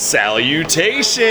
Salutation!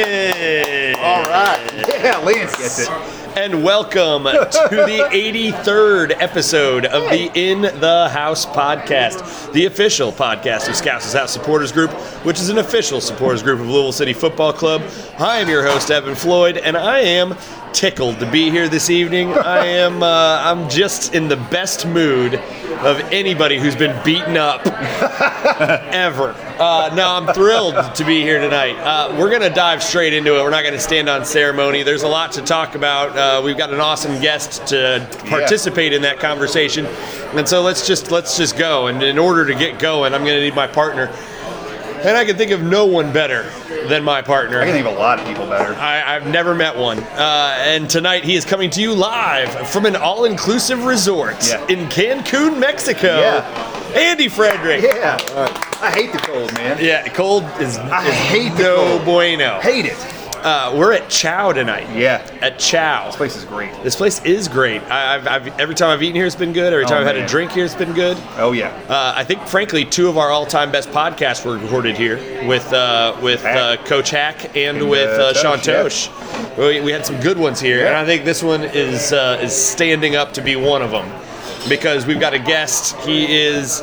All right. Yeah, Lance gets it. And welcome to the 83rd episode of the In the House podcast, the official podcast of Scouse House Supporters Group, which is an official supporters group of Louisville City Football Club. I am your host, Evan Floyd, and I am tickled to be here this evening. I am uh, I'm just in the best mood of anybody who's been beaten up ever. Uh, no, I'm thrilled to be here tonight. Uh, we're to dive straight into it. We're not to stand on ceremony. There's a lot to talk about. Uh, we've got an awesome guest to participate in that conversation, and so let's just let's just go. And in order to get going, I'm to need my partner. And I can think of no one better than my partner. I can think of a lot of people better. I, I've never met one. Uh, and tonight he is coming to you live from an all inclusive resort Yeah. in Cancun, Mexico. Yeah. Andy Frederick. Yeah. I hate the cold, man. Yeah, cold is, I is hate the no cold. bueno. Hate it. Uh, we're at Chow tonight. Yeah. At Chow. This place is great. This place is great. I, I've, I've, every time I've eaten here, it's been good. Every time Oh, I've had a drink here, it's been good. Oh yeah. Uh, I think, frankly, two of our all-time best podcasts were recorded here with uh, with uh, Hack. Coach Hack and, And, with uh, uh, Sean Totsch, Totsch. We, we had some good ones here, and I think this one is uh, is standing up to be one of them because we've got a guest. He is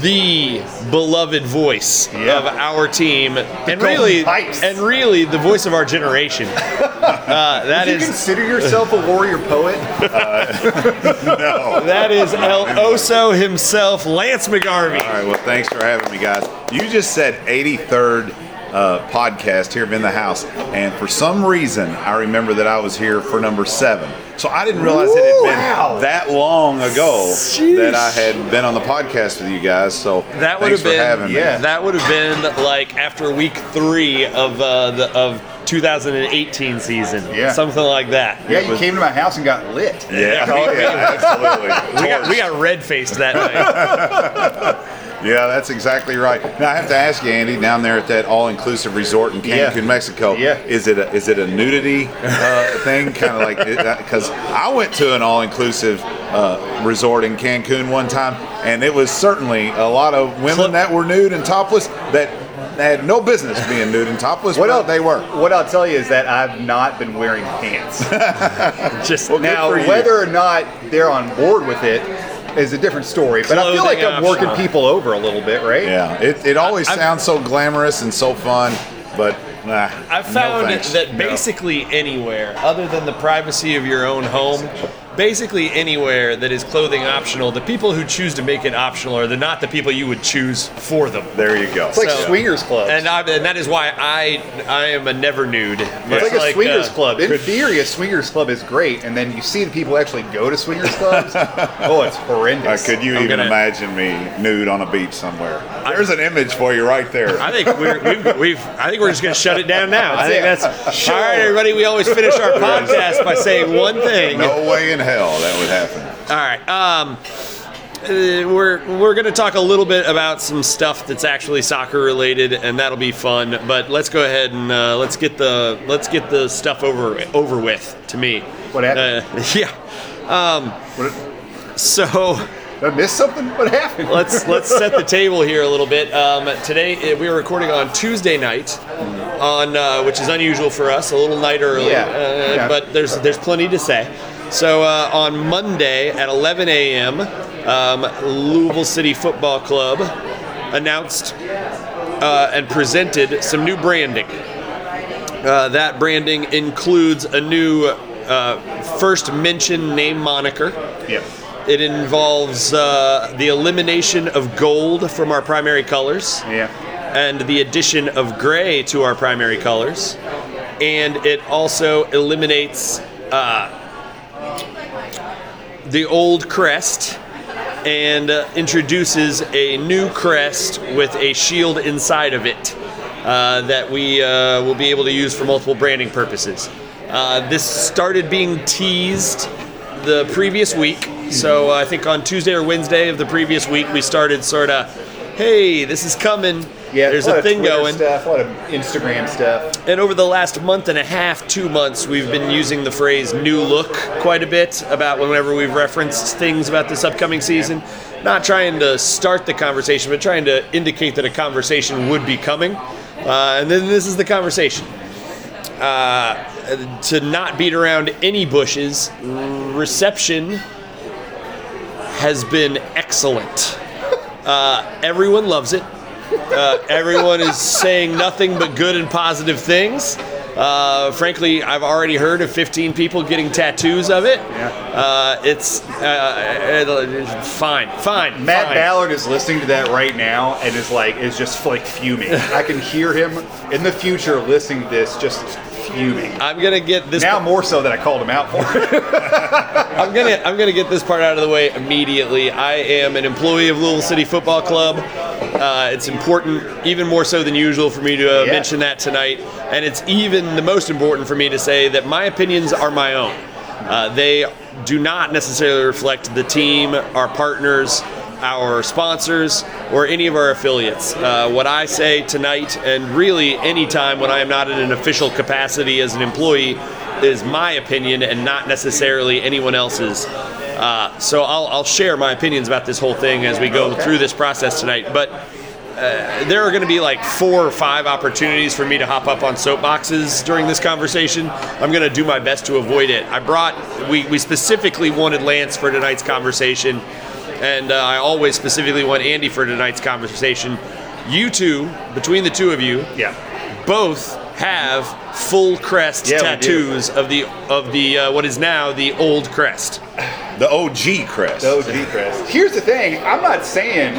the beloved voice Yeah. of our team, and really, Pipes. and really the voice of our generation. Uh, that Do you is consider yourself a warrior poet? No. That is El Oso himself, Lance McGarvey. All right, well, thanks for having me, guys. You just said 83rd uh, podcast here in the house, and for some reason, I remember that I was here for number seven. So I didn't realize it had been Wow. that long ago Sheesh. that I had been on the podcast with you guys. So That would have for having been me. yeah. That would have been like after week three of uh, the of 2018 season. Yeah. something like that. yeah, you came to my house and got lit. Yeah, oh, yeah, absolutely. We got we got red faced that night. Yeah, that's exactly right. Now I have to ask you, Andy, down there at that all-inclusive resort in Yeah. Cancun, Mexico, Yeah. is it a, is it a nudity uh, thing? Kind of like because I went to an all-inclusive uh, resort in Cancun one time, and it was certainly a lot of women that were nude and topless that had no business being nude and topless, What but else? they were. What I'll tell you is that I've not been wearing pants. Just Well, now, whether or not they're on board with it is a different story. But I feel like I'm working optional. people over a little bit, right? Yeah, it, it always I've- sounds so glamorous and so fun, but nah, I've no found thanks. that No. basically anywhere, other than the privacy of your own home, basically anywhere that is clothing optional, the people who choose to make it optional are the, not the people you would choose for them. There you go. It's like So- swingers clubs. And, I, and that is why I I am a never nude. It's like a swingers uh, club. In theory, a swingers club is great, and then you see the people actually go to swingers clubs. oh, it's Uh, horrendous. could you I'm even gonna- imagine me nude on a beach somewhere? There's an image for you right there. I think we're, we've, we've. I think we're just going to shut it down now. I think That's that's it. all right, everybody. We always finish our podcast by saying one thing. No way in hell that would happen. All right. Um, uh, we're we're going to talk a little bit about some stuff that's actually soccer related, and that'll be fun. But let's go ahead and uh, let's get the let's get the stuff over over with. To me, What happened? Uh, yeah. Um, so. Did I miss something? What happened? let's let's set the table here a little bit. Um, today uh, we are recording on Tuesday night, on uh, which is unusual for us, a little night early. Yeah, Uh, yeah. But there's there's plenty to say. So uh, on Monday at 11 a.m., um, Louisville City Football Club announced uh, and presented some new branding. Uh, that branding includes a new uh, first mention name moniker. yeah. It involves uh, the elimination of gold from our primary colors Yeah. and the addition of gray to our primary colors. And it also eliminates uh, the old crest and uh, introduces a new crest with a shield inside of it uh, that we uh, will be able to use for multiple branding purposes. Uh, this started being teased the previous week. So uh, I think on Tuesday or Wednesday of the previous week, we started sort of, hey, this is coming. Yeah, there's a, a thing Twitter going. Stuff, a lot of Instagram stuff. And over the last month and a half, two months, we've been using the phrase new look quite a bit about whenever we've referenced things about this upcoming season. Not trying to start the conversation, but trying to indicate that a conversation would be coming. Uh, and then this is the conversation. Uh, to not beat around any bushes, reception has been excellent. Uh, everyone loves it. Uh, everyone is saying nothing but good and positive things. Uh, frankly, I've already heard of 15 people getting tattoos of it. Uh, it's uh, fine, fine. Matt fine. Ballard is listening to that right now and is like is just like fuming. I can hear him in the future listening to this just fuming. I'm gonna get this. Now more so that I called him out for it. I'm gonna I'm gonna get this part out of the way immediately. I am an employee of Louisville City Football Club. Uh, it's important, even more so than usual, for me to uh, Yeah. mention that tonight. And it's even the most important for me to say that my opinions are my own. Uh, they do not necessarily reflect the team, our partners, our sponsors, or any of our affiliates. Uh, what I say tonight, and really any time when I am not in an official capacity as an employee, is my opinion and not necessarily anyone else's. Uh, so I'll, I'll share my opinions about this whole thing as we go through this process tonight. But uh, there are going to be like four or five opportunities for me to hop up on soapboxes during this conversation. I'm going to do my best to avoid it. I brought, we, we specifically wanted Lance for tonight's conversation, and uh, I always specifically want Andy for tonight's conversation. You two, between the two of you, yeah. both have full crest Yeah, tattoos of the of the uh, what is now the old crest. The OG crest. Those deep crest. Here's the thing. I'm not saying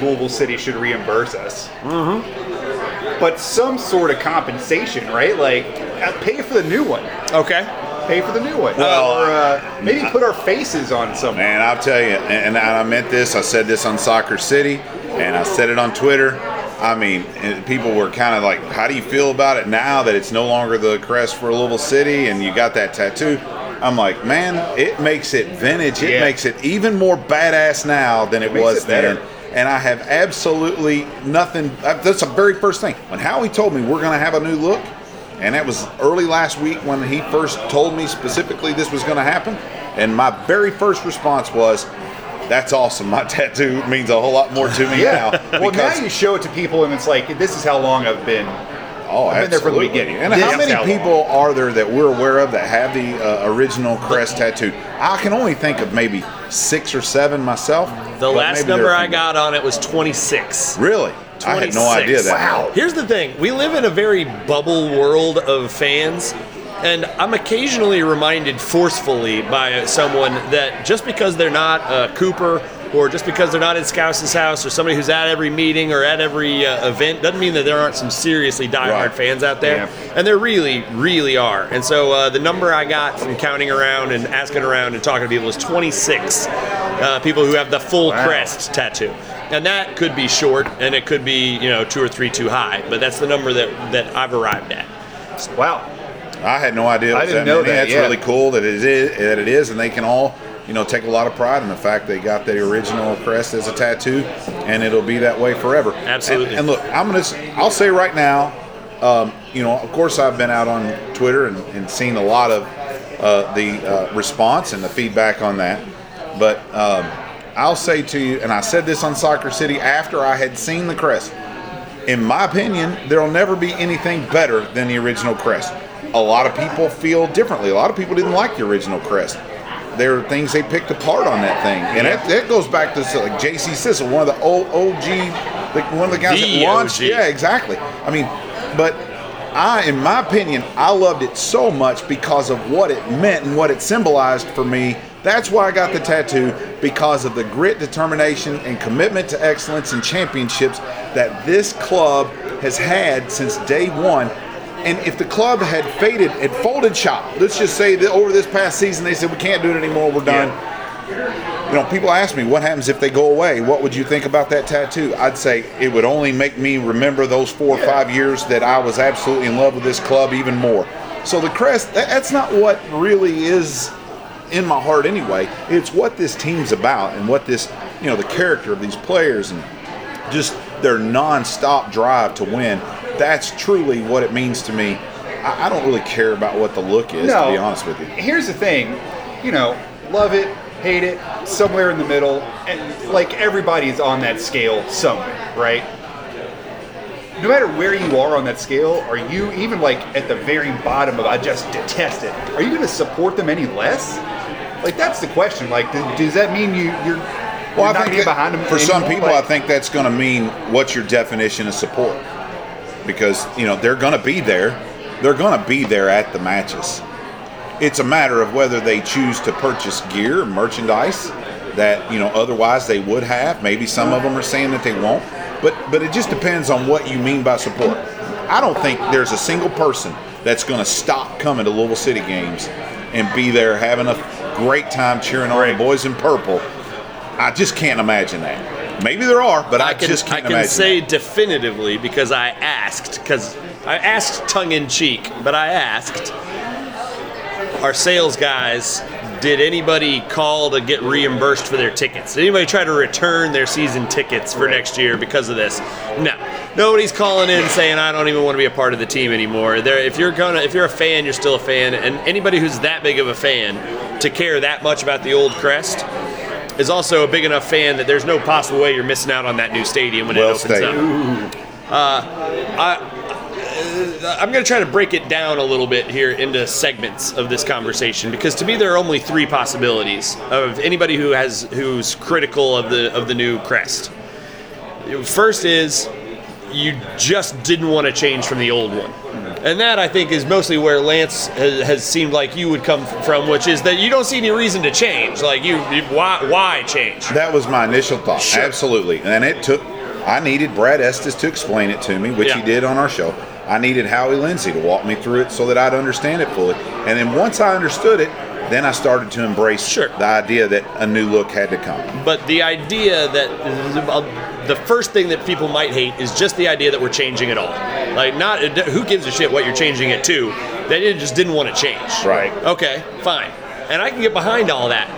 Louisville City should reimburse us. Mm-hmm. But some sort of compensation, right? Like, uh, pay for the new one. Okay. Pay for the new one. Well, or uh, maybe put our faces on some. Man, I'll tell you, and, and I meant this. I said this on Soccer City, and I said it on Twitter. I mean, people were kind of like, "How do you feel about it now that it's no longer the crest for Louisville City and you got that tattoo?" I'm like, man, it makes it vintage. It Yeah. makes it even more badass now than it Makes was it better. then. And I have absolutely nothing. uh, That's the very first thing. When Howie told me we're going to have a new look, and that was early last week when he first told me specifically this was going to happen. And my very first response was, "That's awesome. My tattoo means a whole lot more to me Yeah. now." well, now you show it to people, and it's like, this is how long I've been. Oh, I've been there from the beginning. And This how is many how people are there that we're aware of that have the uh, original crest tattoo? I can only think of maybe six or seven myself. The last number I got on it was 26. Really? I had no idea that. Wow. Here's the thing we live in a very bubble world of fans, and I'm occasionally reminded forcefully by someone that just because they're not a Cooper or just because they're not at Scouse's house or somebody who's at every meeting or at every uh, event doesn't mean that there aren't some seriously diehard Right. fans out there. Yeah. And there really, really are. And so uh, the number I got from counting around and asking around and talking to people is 26 uh, people who have the full Wow. crest tattoo. And that could be short and it could be, you know, two or three too high, but that's the number that, that I've arrived at. Wow. I had no idea. I didn't that know many. that, That's yeah. really cool that it is that it is, and they can all, you know, take a lot of pride in the fact they got the original crest as a tattoo, and it'll be that way forever. Absolutely. And, and look, I'm gonna. I'll say right now, um, you know, of course, I've been out on Twitter and, and seen a lot of uh, the uh, response and the feedback on that, but um, I'll say to you, and I said this on Soccer City after I had seen the crest in my opinion, there'll never be anything better than the original crest. A lot of people feel differently. A lot of people didn't like the original crest. There are things they picked apart on that thing, and that, that goes back to like J.C. Sissel, one of the old OG, the, one of the guys The that launched. OG. Yeah, exactly. I mean, but I, in my opinion, I loved it so much because of what it meant and what it symbolized for me. That's why I got the tattoo because of the grit, determination, and commitment to excellence and championships that this club has had since day one. And if the club had faded, had folded shop, let's just say that over this past season they said we can't do it anymore, we're done. You know, people ask me what happens if they go away. What would you think about that tattoo? I'd say it would only make me remember those four or five years that I was absolutely in love with this club even more. So the crest, that's not what really is in my heart anyway. It's what this team's about and what this, you know, the character of these players and just their non-stop drive to win. That's truly what it means to me. I, I don't really care about what the look is, no, to be honest with you. Here's the thing, you know, love it, hate it, somewhere in the middle, and like everybody's on that scale somewhere, right? No matter where you are on that scale, are you even like at the very bottom of I just detest it? Are you going to support them any less? Like that's the question. Like, does, does that mean you you're Well, I think that behind them for some anymore? people, I think that's going to mean what's your definition of support, because you know they're going to be there, they're going to be there at the matches. It's a matter of whether they choose to purchase gear, merchandise that you know otherwise they would have. Maybe some of them are saying that they won't, but but it just depends on what you mean by support. I don't think there's a single person that's going to stop coming to Louisville City games and be there having a great time cheering on the boys in purple. I just can't imagine that. Maybe there are, but I, I can, just can't can imagine. say definitively because I asked, because I asked tongue in cheek, but I asked our sales guys, did anybody call to get reimbursed for their tickets? Did anybody try to return their season tickets for next year because of this? No. Nobody's calling in saying I don't even want to be a part of the team anymore. There, if you're gonna, if you're a fan, you're still a fan, and anybody who's that big of a fan to care that much about the old crest is also a big enough fan that there's no possible way you're missing out on that new stadium when Well it opens stated. Uh, up. I'm going to try to break it down a little bit here into segments of this conversation because to me there are only three possibilities of anybody who has who's critical of the of the new crest. First is you just didn't want to change from the old one. And that I think is mostly where Lance has, has seemed like you would come from, which is that you don't see any reason to change. Like you, you why why change? That was my initial thought. Sure. Absolutely. And it took, I needed Brad Estes to explain it to me, which he did on our show. I needed Howie Lindsay to walk me through it so that I'd understand it fully. And then once I understood it, then I started to embrace Sure. the idea that a new look had to come. But the idea that uh, the first thing that people might hate is just the idea that we're changing it all. Like, not who gives a shit what you're changing it to? They didn't- just didn't want to change. Right. Okay, fine. And I can get behind all that.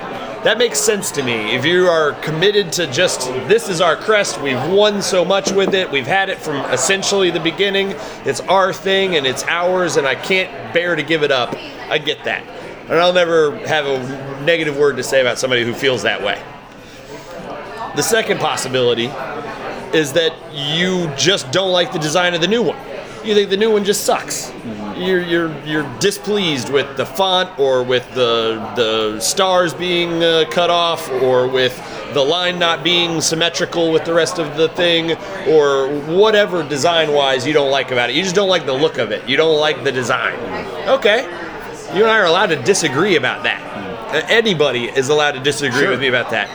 That makes sense to me. If you are committed to just this is our crest, we've won so much with it, we've had it from essentially the beginning, it's our thing and it's ours, and I can't bear to give it up. I get that. And I'll never have a negative word to say about somebody who feels that way. The second possibility is that you just don't like the design of the new one. You think the new one just sucks. You're, you're, you're displeased with the font or with the, the stars being uh, cut off or with the line not being symmetrical with the rest of the thing or whatever design wise you don't like about it. You just don't like the look of it. You don't like the design. Okay. You and I are allowed to disagree about that. Uh, Anybody is allowed to disagree Sure. with me about that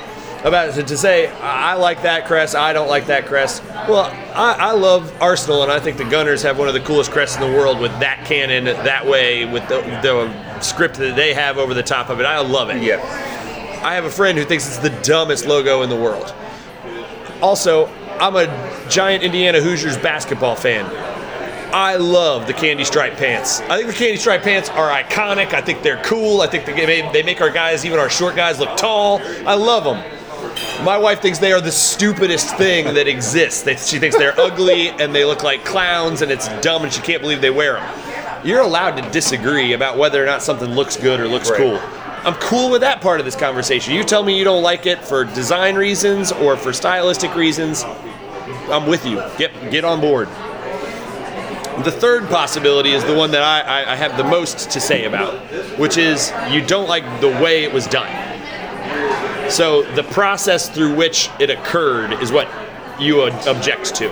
about to, to say I like that crest, I don't like that crest. Well, I, I love Arsenal, and I think the Gunners have one of the coolest crests in the world with that cannon that way with the, the script that they have over the top of it. I love it. Yeah. I have a friend who thinks it's the dumbest logo in the world. Also, I'm a giant Indiana Hoosiers basketball fan. I love the candy stripe pants. I think the candy stripe pants are iconic. I think they're cool. I think they they make our guys, even our short guys, look tall. I love them. My wife thinks they are the stupidest thing that exists. They, she thinks they're ugly and they look like clowns and it's dumb and she can't believe they wear them. You're allowed to disagree about whether or not something looks good or looks Right. cool. I'm cool with that part of this conversation. You tell me you don't like it for design reasons or for stylistic reasons. I'm with you. Get get on board. The third possibility is the one that I, I, I have the most to say about, which is you don't like the way it was done. So the process through which it occurred is what you object to.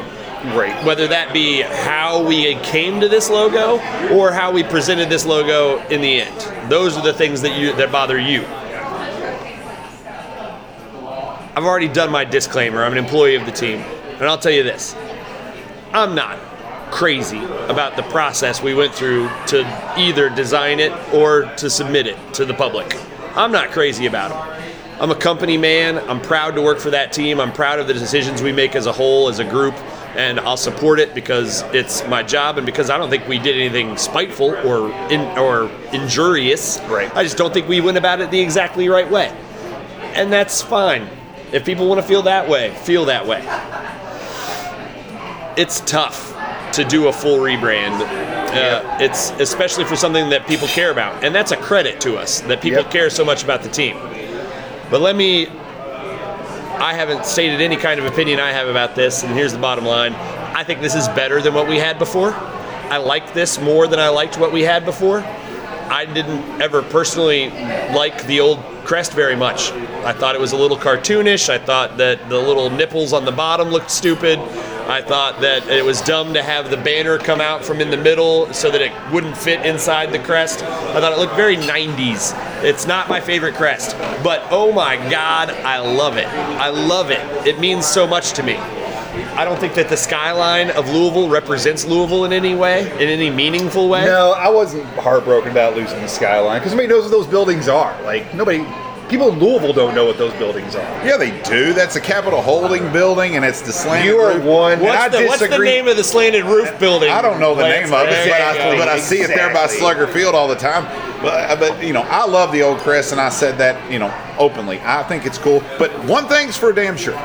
Right. Whether that be how we came to this logo or how we presented this logo in the end. Those are the things that you that bother you. I've already done my disclaimer. I'm an employee of the team. And I'll tell you this. I'm not crazy about the process we went through to either design it or to submit it to the public. I'm not crazy about them. I'm a company man. I'm proud to work for that team. I'm proud of the decisions we make as a whole, as a group, and I'll support it because it's my job and because I don't think we did anything spiteful or in, or injurious. Right. I just don't think we went about it the exactly right way, and that's fine. If people want to feel that way, feel that way. it's tough to do a full rebrand. Uh, It's especially for something that people care about, and that's a credit to us that people Yep. care so much about the team. But let me. I haven't stated any kind of opinion I have about this, and here's the bottom line. I think this is better than what we had before. I like this more than I liked what we had before. I didn't ever personally like the old crest very much. I thought it was a little cartoonish. I thought that the little nipples on the bottom looked stupid. I thought that it was dumb to have the banner come out from in the middle so that it wouldn't fit inside the crest. I thought it looked very 90s. It's not my favorite crest, but oh my god, I love it. I love it. It means so much to me. I don't think that the skyline of Louisville represents Louisville in any way, in any meaningful way. No, I wasn't heartbroken about losing the skyline because nobody knows what those buildings are. Like nobody, people in Louisville don't know what those buildings are. Yeah, they do. That's the Capital Holding Building, and it's the slanted You are roof. one. and I What's the, what's the name of the slanted roof building? I don't know the Lance? name of it, but I, go. but I see it there by Slugger Field all the time. But, uh, but you know, I love the old crest, and I said that you know openly. I think it's cool. But one thing's for damn sure,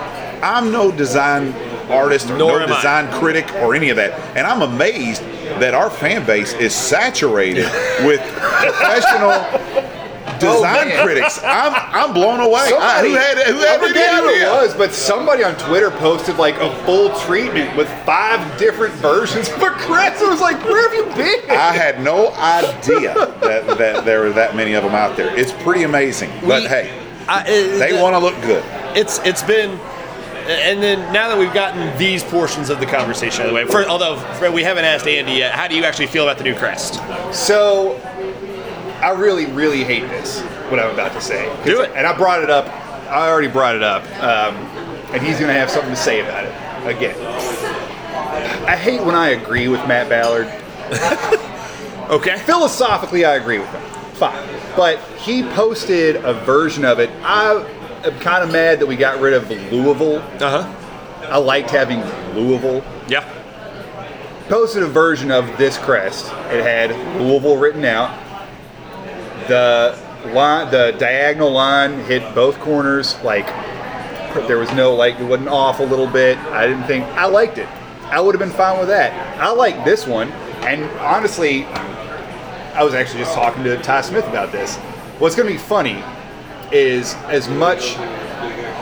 I'm no design artist or Nor no am I. design critic or any of that, and I'm amazed that our fan base is saturated with professional. Design man. critics, I'm I'm blown away. I- Somebody, who had who had any forget who it was, but somebody on Twitter posted like a full treatment with five different versions of a crest. I was like, where have you been? I had no idea that, that there were that many of them out there. It's pretty amazing. But We- hey, I- uh, they the- want to look good. It's it's been, and then now that we've gotten these portions of the conversation out of the way, for, although we haven't asked Andy yet, how do you actually feel about the new crest? So, I really, really hate this. What I'm about to say. Do it. And I brought it up. I already brought it up, um, and he's going to have something to say about it again. I hate when I agree with Matt Ballard. Okay. Philosophically, I agree with him. Fine. But he posted a version of it. I am kind of mad that we got rid of Louisville. Uh huh. I liked having Louisville. Yeah. Posted a version of this crest. It had Louisville written out. The line, the diagonal line hit both corners. Like there was no like it wasn't off a little bit. I didn't think I liked it. I would have been fine with that. I like this one, and honestly, I was actually just talking to Ty Smith about this. What's going to be funny is as much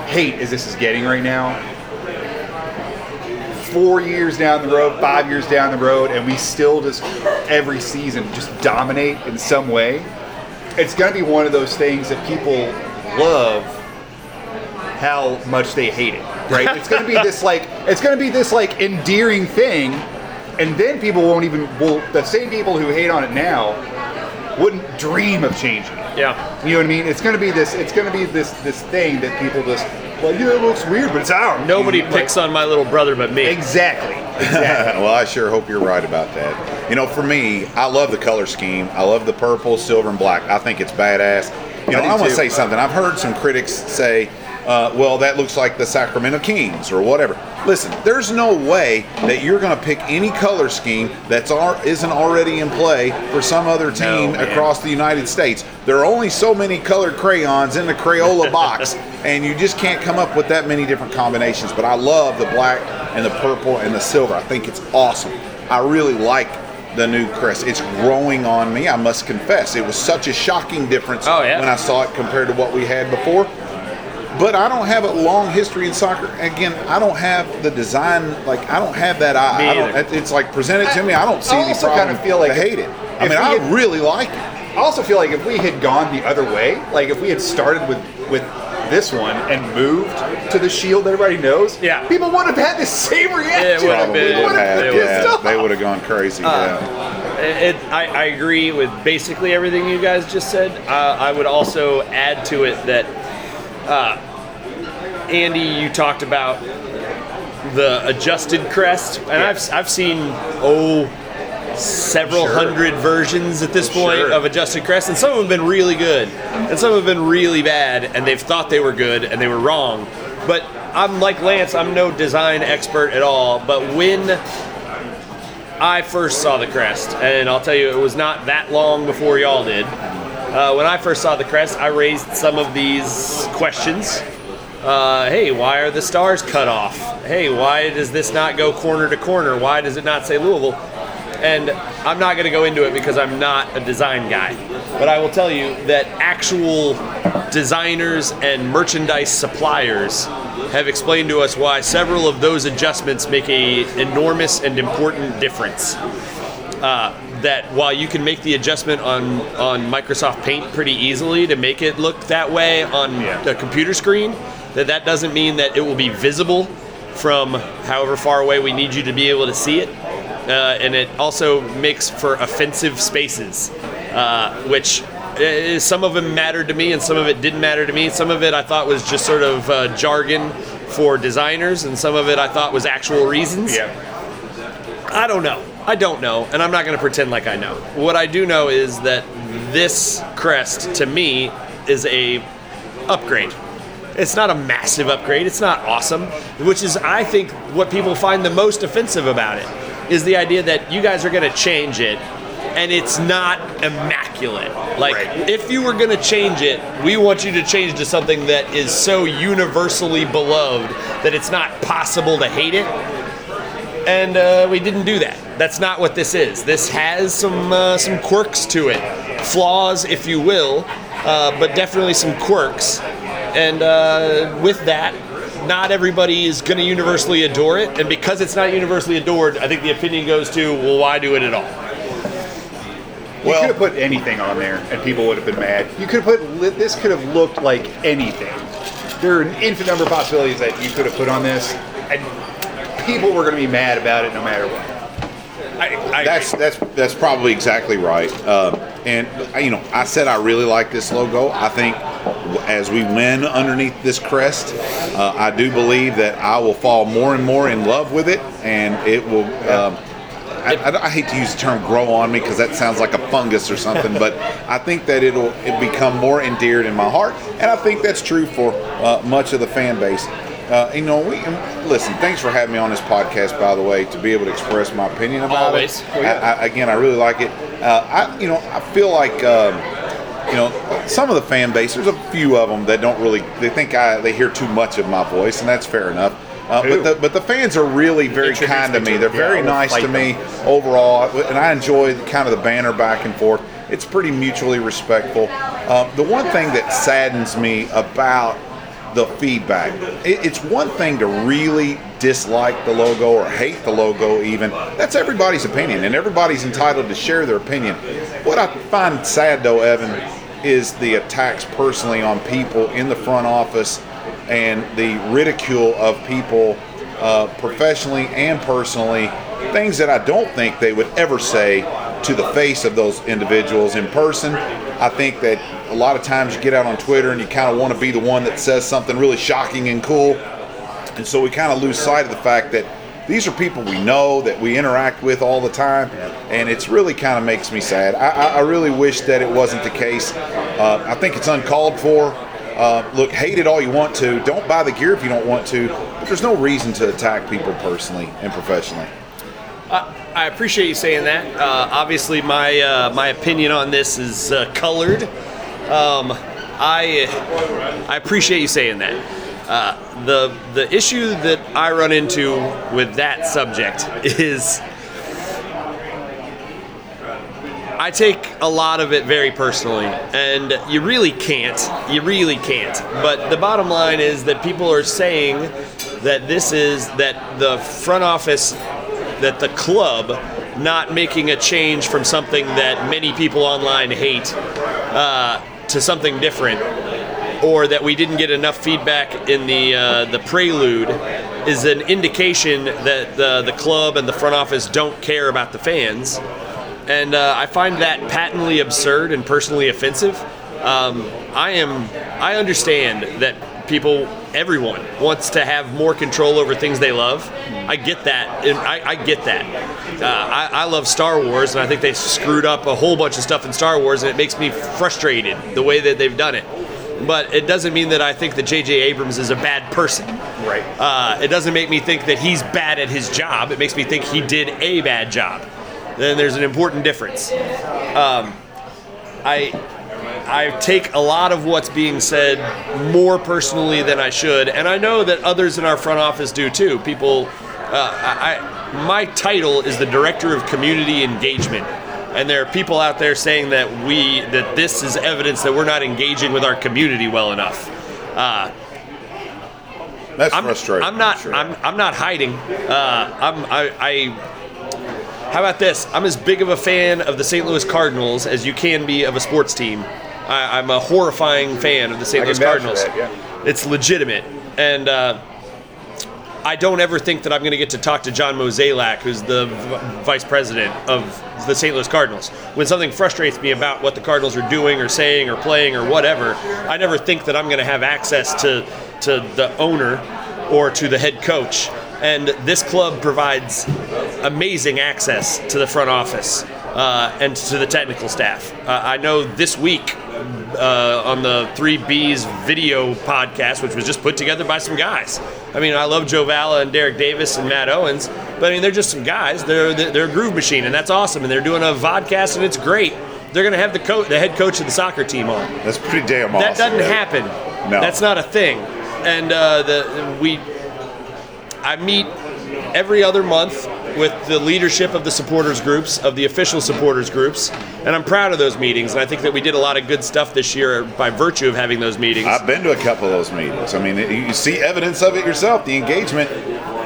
hate as this is getting right now. Four years down the road, five years down the road, and we still just every season just dominate in some way. It's going to be one of those things that people love how much they hate it, right? it's going to be this like it's going to be this like endearing thing, and then people won't even will the same people who hate on it now wouldn't dream of changing it. Yeah. You know what I mean? It's going to be this. It's going to be this this thing that people just well, yeah, it looks weird, but it's ours. Nobody Like, picks on my little brother but me. Exactly. Exactly. well, I sure hope you're right about that. You know, for me, I love the color scheme. I love the purple, silver, and black. I think it's badass. You know, I do I, want to say something. I've heard some critics say, uh, well, that looks like the Sacramento Kings or whatever. Listen, there's no way that you're going to pick any color scheme that's ar- isn't already in play for some other team man. across the United States. There are only so many colored crayons in the Crayola box, and you just can't come up with that many different combinations. But I love the black and the purple and the silver. I think it's awesome. I really like the new crest. It's growing on me, I must confess. It was such a shocking difference Oh, yeah. when I saw it compared to what we had before. But I don't have a long history in soccer. Again, I don't have the design. Like I don't have that eye. Me I don't, either. it's like presented to me. I don't see I any also problem. kinda feel like to hate it. I mean, I had- really like it. I also feel like if we had gone the other way, like if we had started with with this one and moved to the shield that everybody knows, Yeah. people would have had the same reaction. would have been- would People have. been Yeah, they would have gone crazy. yeah. It, I, I agree with basically everything you guys just said. Uh, I would also add to it that, uh, Andy, you talked about the adjusted crest, and I've, I've seen, oh, several Sure. hundred versions at this point Sure. of adjusted crest, and some of them have been really good, and some have been really bad, and they've thought they were good, and they were wrong. But I'm like Lance, I'm no design expert at all, but when I first saw the crest, and I'll tell you, it was not that long before y'all did. Uh, when I first saw the crest, I raised some of these questions Uh, hey, why are the stars cut off? Hey, why does this not go corner to corner? Why does it not say Louisville? And I'm not going to go into it because I'm not a design guy. But I will tell you that actual designers and merchandise suppliers have explained to us why several of those adjustments make a enormous and important difference. Uh, that while you can make the adjustment on on Microsoft Paint pretty easily to make it look that way on Yeah. the computer screen, that that doesn't mean that it will be visible from however far away we need you to be able to see it. Uh, and it also makes for offensive spaces, uh, which uh, some of them mattered to me and some of it didn't matter to me. Some of it I thought was just sort of uh, jargon for designers, and some of it I thought was actual reasons. Yeah. I don't know. I don't know, and I'm not going to pretend like I know. What I do know is that this crest, to me, is a upgrade. It's not a massive upgrade. It's not awesome, which is, I think, what people find the most offensive about it is the idea that you guys are going to change it, and it's not immaculate. Like, Right. if you were going to change it, we want you to change to something that is so universally beloved that it's not possible to hate it and uh, we didn't do that. That's not what this is. This has some uh, some quirks to it, flaws, if you will, uh, but definitely some quirks. And uh, with that, not everybody is going to universally adore it, and because it's not universally adored, I think the opinion goes to, well, why do it at all? You Well- could have put anything on there, and people would have been mad. You could have put this could have looked like anything. There are an infinite number of possibilities that you could have put on this, and people were going to be mad about it no matter what. I, I That's that's that's probably exactly right. Um, and uh, you know, I said I really like this logo. I think as we win underneath this crest, uh, I do believe that I will fall more and more in love with it, and it will. Um, I, I, I hate to use the term "grow on me" because that sounds like a fungus or something, but I think that it'll it become more endeared in my heart, and I think that's true for uh, much of the fan base. Uh, you know, we listen. Thanks for having me on this podcast, by the way, to be able to express my opinion about Always. it. Oh, yeah. I, I, again, I really like it. Uh, I, you know, I feel like, um, you know, some of the fan base. There's a few of them that don't really. They think I they hear too much of my voice, and that's fair enough. Uh, but the but the fans are really very Introduce kind to me me. They're them. very Yeah, I will nice to fight me overall, and I enjoy kind of the banner back and forth. It's pretty mutually respectful. Uh, the one thing that saddens me about the feedback. It, it's one thing to really dislike the logo or hate the logo, even. That's everybody's opinion, and everybody's entitled to share their opinion. What I find sad, though, Evan, is the attacks personally on people in the front office and the ridicule of people uh, professionally and personally. Things that I don't think they would ever say to the face of those individuals in person. I think that a lot of times you get out on Twitter and you kind of want to be the one that says something really shocking and cool. And so we kind of lose sight of the fact that these are people we know that we interact with all the time, and it's really kind of makes me sad. I, I, really wish that it wasn't the case. Uh, I think it's uncalled for. Uh, look, hate it all you want to. Don't buy the gear if you don't want to. But there's no reason to attack people personally and professionally. Appreciate you saying that. Uh, obviously, my uh, my opinion on this is uh, colored. Um, I I appreciate you saying that. Uh, the the issue that I run into with that subject is I take a lot of it very personally, and you really can't. You really can't. But the bottom line is that people are saying that this is that the front office, that the club, not making a change from something that many people online hate uh, to something different, or that we didn't get enough feedback in the uh, the prelude, is an indication that the the club and the front office don't care about the fans and uh, I find that patently absurd and personally offensive. Um, I am, I understand that people, everyone wants to have more control over things they love. I get that, and I, I get that. Uh, I, I love Star Wars, and I think they screwed up a whole bunch of stuff in Star Wars, and it makes me frustrated the way that they've done it. But it doesn't mean that I think that J.J. Abrams is a bad person. Right. Uh, it doesn't make me think that he's bad at his job. It makes me think he did a bad job. Then there's an important difference. Um, I I take a lot of what's being said more personally than I should, and I know that others in our front office do too. People, uh, I, my title is the director of community engagement, and there are people out there saying that we that this is evidence that we're not engaging with our community well enough. Uh, That's I'm, frustrating. I'm not. sure. I'm, I'm not hiding. Uh, I'm. I, I. How about this? I'm as big of a fan of the St. Louis Cardinals as you can be of a sports team. I, I'm a horrifying fan of the St. Louis can vouch for Cardinals. that, yeah. It's legitimate, and uh, I don't ever think that I'm going to get to talk to John Mozeliak, who's the v- vice president of the St. Louis Cardinals. When something frustrates me about what the Cardinals are doing or saying or playing or whatever, I never think that I'm going to have access to to the owner or to the head coach. And this club provides amazing access to the front office uh, and to the technical staff. Uh, I know this week uh, on the Three Bs video podcast, which was just put together by some guys. I mean, I love Joe Valla and Derek Davis and Matt Owens, but I mean, they're just some guys. They're they're a groove machine, and that's awesome. And they're doing a vodcast, and it's great. They're going to have the coach, the head coach of the soccer team on. That's pretty damn awesome. That doesn't man. happen. No. That's not a thing. And uh, the we, I meet every other month with the leadership of the supporters groups, of the official supporters groups, and I'm proud of those meetings. And I think that we did a lot of good stuff this year by virtue of having those meetings. I've been to a couple of those meetings. I mean, you see evidence of it yourself. The engagement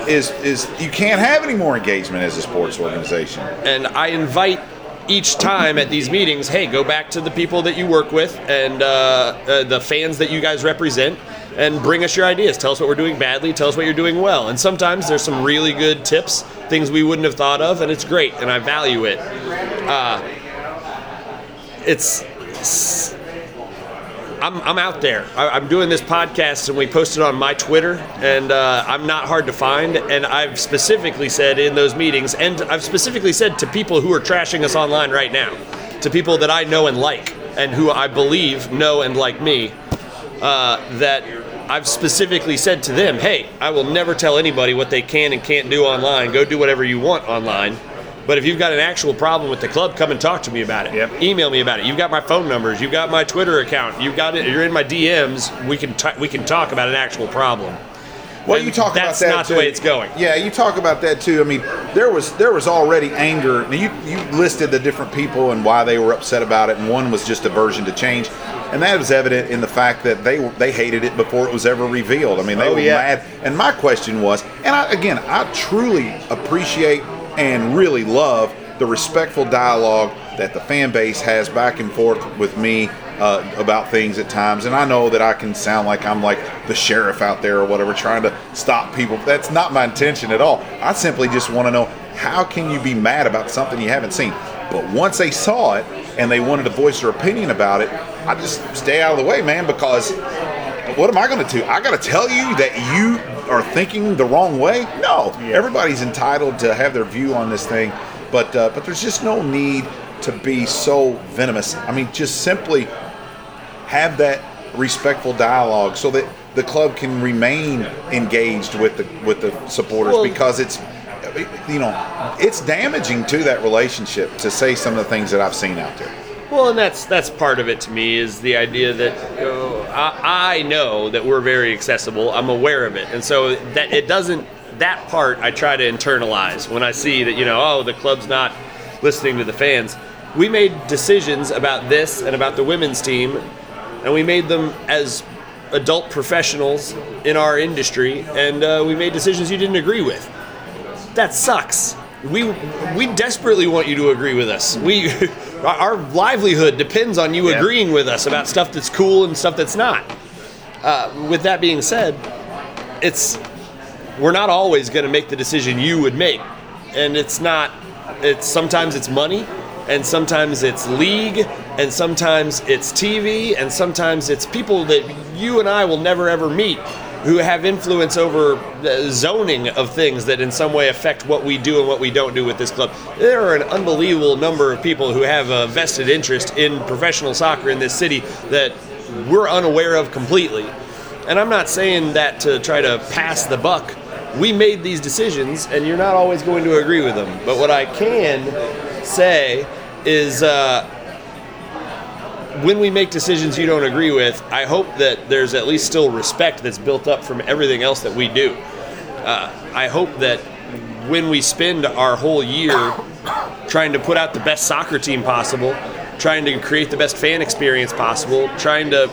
is is you can't have any more engagement as a sports organization. and I invite each time at these meetings, hey, go back to the people that you work with and uh, uh, the fans that you guys represent, and bring us your ideas. Tell us what we're doing badly. Tell us what you're doing well. And sometimes there's some really good tips, things we wouldn't have thought of, and it's great, and I value it. Uh, it's. I'm, I'm out there. I, I'm doing this podcast, and we posted on my Twitter, and uh, I'm not hard to find. And I've specifically said in those meetings, and I've specifically said to people who are trashing us online right now, to people that I know and like, and who I believe know and like me, uh, that I've specifically said to them, hey, I will never tell anybody what they can and can't do online. Go do whatever you want online. But if you've got an actual problem with the club, come and talk to me about it. Yep. Email me about it. You've got my phone numbers. You've got my Twitter account. You've got it. You're in my DMs. We can t- we can talk about an actual problem. Well, And you talk about that not too. the way it's going. Yeah, you talk about that too. I mean, there was there was already anger. Now you you listed the different people and why they were upset about it, and one was just aversion to change, and that was evident in the fact that they they hated it before it was ever revealed. I mean, they Oh, were yeah. mad. And my question was, and I, again, I truly appreciate and really love the respectful dialogue that the fan base has back and forth with me uh, about things at times. And I know that I can sound like I'm like the sheriff out there or whatever, trying to stop people. That's not my intention at all. I simply just want to know how can you be mad about something you haven't seen. But once they saw it and they wanted to voice their opinion about it, I just stay out of the way, man, because what am I going to do? I got to tell you that you are thinking the wrong way? No. Everybody's entitled to have their view on this thing, but uh, but there's just no need to be so venomous. I mean, just simply have that respectful dialogue so that the club can remain engaged with the with the supporters Well- because it's you know it's damaging to that relationship to say some of the things that I've seen out there. Well, and that's that's part of it to me is the idea that you know, I, I know that we're very accessible. I'm aware of it, and so that it doesn't. That part I try to internalize when I see that you know, oh, the club's not listening to the fans. We made decisions about this and about the women's team, and we made them as adult professionals in our industry, and uh, we made decisions you didn't agree with that sucks. We we desperately want you to agree with us. We our- livelihood depends on you Yeah. agreeing with us about stuff that's cool and stuff that's not. Uh, with that being said, it's we're not always going to make the decision you would make, and it's not. It's sometimes it's money, and sometimes it's league, and sometimes it's TV, and sometimes it's people that you and I will never ever meet who have influence over the zoning of things that in some way affect what we do and what we don't do with this club. There are an unbelievable number of people who have a vested interest in professional soccer in this city that we're unaware of completely. And I'm not saying that to try to pass the buck. We made these decisions, and you're not always going to agree with them. But what I can say is uh, when we make decisions you don't agree with, I hope that there's at least still respect that's built up from everything else that we do. Uh, I hope that when we spend our whole year trying to put out the best soccer team possible, trying to create the best fan experience possible, trying to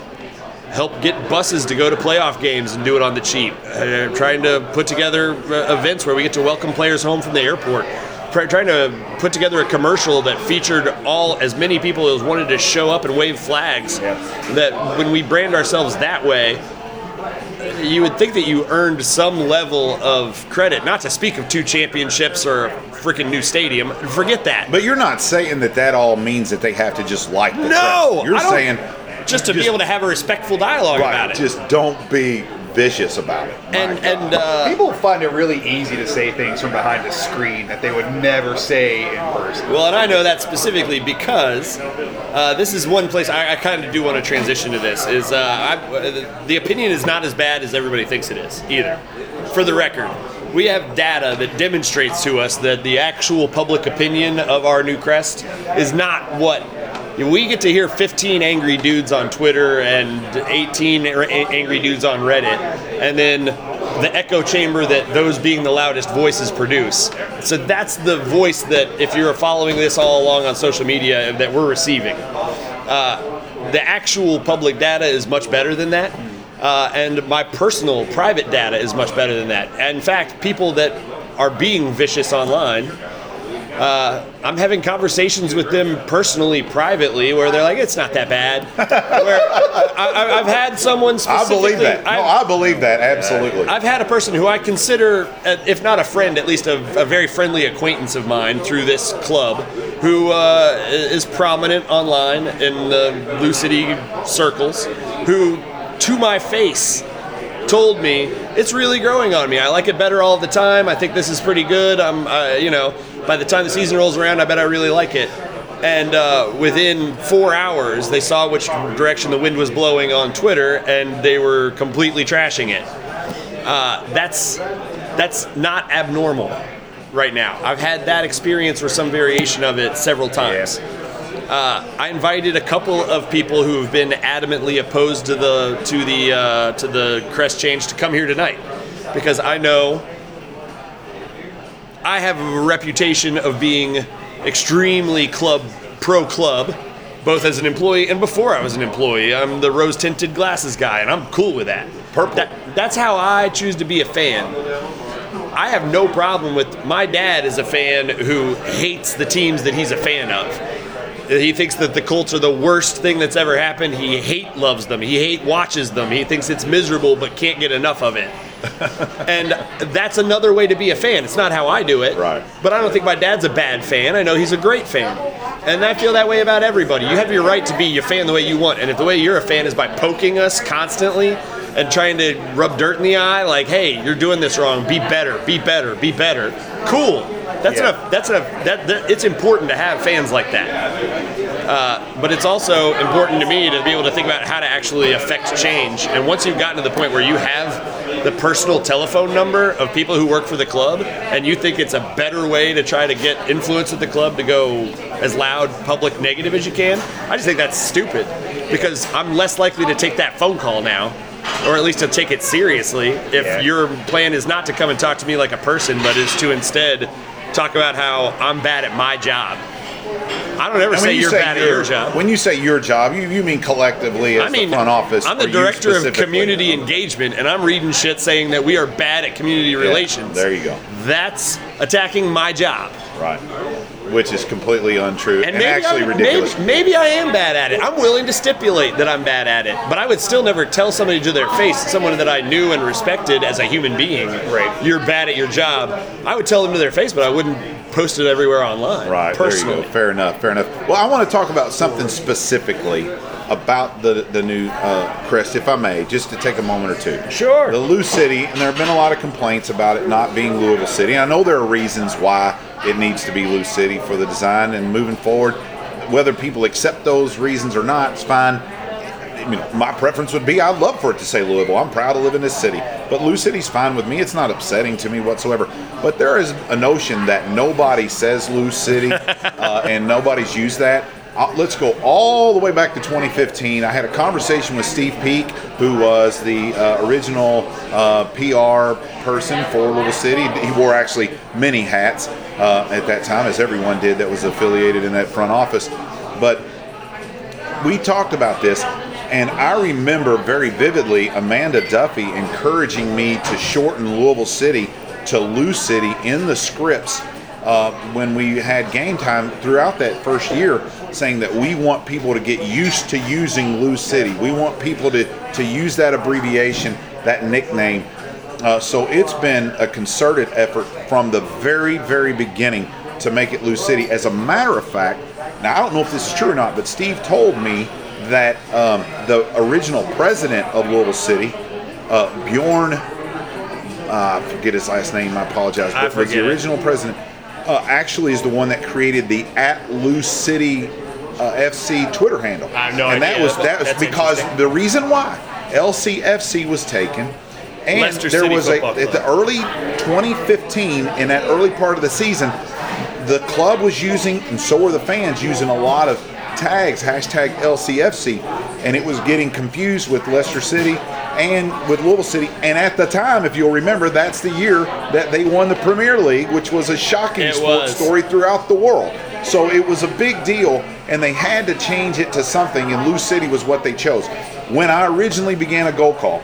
help get buses to go to playoff games and do it on the cheap, uh, trying to put together uh, events where we get to welcome players home from the airport, try- trying to put together a commercial that featured all as many people as wanted to show up and wave flags. That when we brand ourselves that way, you would think that you earned some level of credit. Not to speak of two championships or a freaking new stadium. Forget that. But you're not saying that that all means that they have to just like the no. You're I don't- saying just to be able to have a respectful dialogue right, about it. just don't be vicious about it. My and God. and uh, People find it really easy to say things from behind a screen that they would never say in person. Well, and I know that specifically because uh, this is one place I, I kind of do want to transition to. This is uh, I, uh, the opinion is not as bad as everybody thinks it is either. For the record, we have data that demonstrates to us that the actual public opinion of our new crest is not what. We get to hear 15 angry dudes on Twitter and 18 angry dudes on Reddit, and then the echo chamber that those being the loudest voices produce. So that's the voice that, if you're following this all along on social media, that we're receiving. Uh, the actual public data is much better than that. Uh, and my personal private data is much better than that. In fact, people that are being vicious online, uh, I'm having conversations with them personally, privately, where they're like, "It's not that bad." where I, I, I've had someone specifically. I believe that. No, I've- I believe that absolutely. I've had a person who I consider, uh, if not a friend, at least a, a very friendly acquaintance of mine through this club, who uh, is prominent online in the Lou City circles, who, to my face, told me it's really growing on me. I like it better all the time. I think this is pretty good. I'm, uh, you know, by the time the season rolls around, I bet I really like it. And uh, within four hours, they saw which direction the wind was blowing on Twitter, and they were completely trashing it. Uh, that's that's not abnormal right now. I've had that experience or some variation of it several times. Uh, I invited a couple of people who have been adamantly opposed to the to the uh, to the crest change to come here tonight because I know I have a reputation of being extremely club pro club, both as an employee and before I was an employee. I'm the rose tinted glasses guy, and I'm cool with that. Purple. That- that's how I choose to be a fan. I have no problem with my dad is a fan who hates the teams that he's a fan of. He thinks that the Colts are the worst thing that's ever happened. He hate loves them. He hate watches them. He thinks it's miserable but can't get enough of it. and that's another way to be a fan. It's not how I do it. Right. But I don't think my dad's a bad fan. I know he's a great fan. And I feel that way about everybody. You have your right to be a fan the way you want. And if the way you're a fan is by poking us constantly and trying to rub dirt in the eye, like, hey, you're doing this wrong. Be better. Be better. Be better. Cool. That's Yeah. enough. That's enough. That, that it's important to have fans like that. Uh, but it's also important to me to be able to think about how to actually affect change. And once you've gotten to the point where you have the personal telephone number of people who work for the club, and you think it's a better way to try to get influence at the club to go as loud public negative as you can, I just think that's stupid because I'm less likely to take that phone call now. Or at least to take it seriously if Yeah. your plan is not to come and talk to me like a person, but is to instead talk about how I'm bad at my job. I don't ever say you're bad at your job. When you say your job, you, you mean collectively as I mean, the front office. I'm the director of community um, engagement, and I'm reading shit saying that we are bad at community relations. there you go. That's attacking my job. Right. Which is completely untrue and, maybe actually I, ridiculous. Maybe, maybe I am bad at it. I'm willing to stipulate that I'm bad at it, but I would still never tell somebody to their face, someone that I knew and respected as a human being, Right. You're bad at your job. I would tell them to their face, but I wouldn't post it everywhere online. Right. Personally. There you go. Fair enough. Fair enough. Well, I want to talk about something specifically about the the new uh, crest, if I may, just to take a moment or two. Sure. The Lou City, and there have been a lot of complaints about it not being Louisville City. I know there are reasons why it needs to be Lou City for the design and moving forward. Whether people accept those reasons or not, it's fine. I mean, my preference would be I'd love for it to say Louisville. I'm proud to live in this city. But Lou City's fine with me. It's not upsetting to me whatsoever. But there is a notion that nobody says Lou City uh, and nobody's used that. Uh, let's go all the way back to 2015. I had a conversation with Steve Peak, who was the uh, original uh, PR person for Little City. He wore actually many hats uh, at that time, as everyone did that was affiliated in that front office. But we talked about this, and I remember very vividly Amanda Duffy encouraging me to shorten Louisville City to Lou City in the scripts uh, when we had game time throughout that first year, saying that we want people to get used to using Lou City. We want people to, to use that abbreviation, that nickname. Uh, so it's been a concerted effort from the very, very beginning to make it Lou City. As a matter of fact, now I don't know if this is true or not, but Steve told me that um, the original president of Louisville City, uh, Bjorn, uh, I forget his last name, I apologize, I but was forget the it. original president, uh, actually is the one that created the at Lou City uh, FC Twitter handle. I have no and that was that was That's because the reason why LCFC was taken. And Leicester there City was a Football at the early 2015 in that early part of the season, the club was using, and so were the fans using a lot of tags, hashtag LCFC, and it was getting confused with Leicester City and with Louisville City. And at the time, if you'll remember, that's the year that they won the Premier League, which was a shocking sports story throughout the world. So it was a big deal, and they had to change it to something, and Lou City was what they chose. When I originally began a goal call,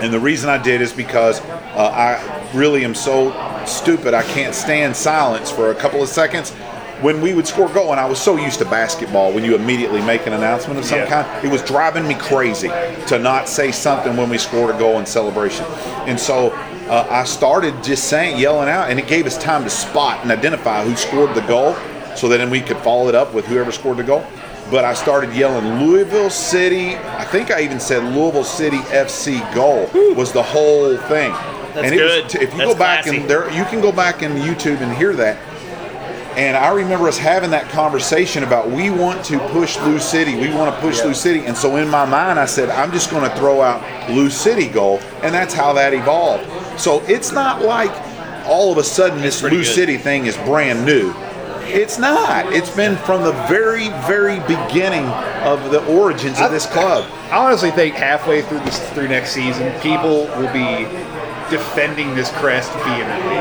and the reason I did is because uh, I really am so stupid I can't stand silence for a couple of seconds. When we would score a goal, and I was so used to basketball, when you immediately make an announcement of some Yeah. kind, it was driving me crazy to not say something when we scored a goal in celebration. And so uh, I started just saying, yelling out, and it gave us time to spot and identify who scored the goal so that then we could follow it up with whoever scored the goal. But I started yelling Louisville City. I think I even said Louisville City FC goal was the whole thing. That's and it good. Was, if you That's go back classy. and there, you can go back in YouTube and hear that. And I remember us having that conversation about we want to push Lou City. We want to push Lou City. And so in my mind, I said, I'm just going to throw out Lou City goal. And that's how that evolved. So it's not like all of a sudden this pretty Lou good. City thing is brand new. It's not. It's been from the very, very beginning of the origins of this club. I honestly think halfway through this through next season, people will be defending this crest vehemently.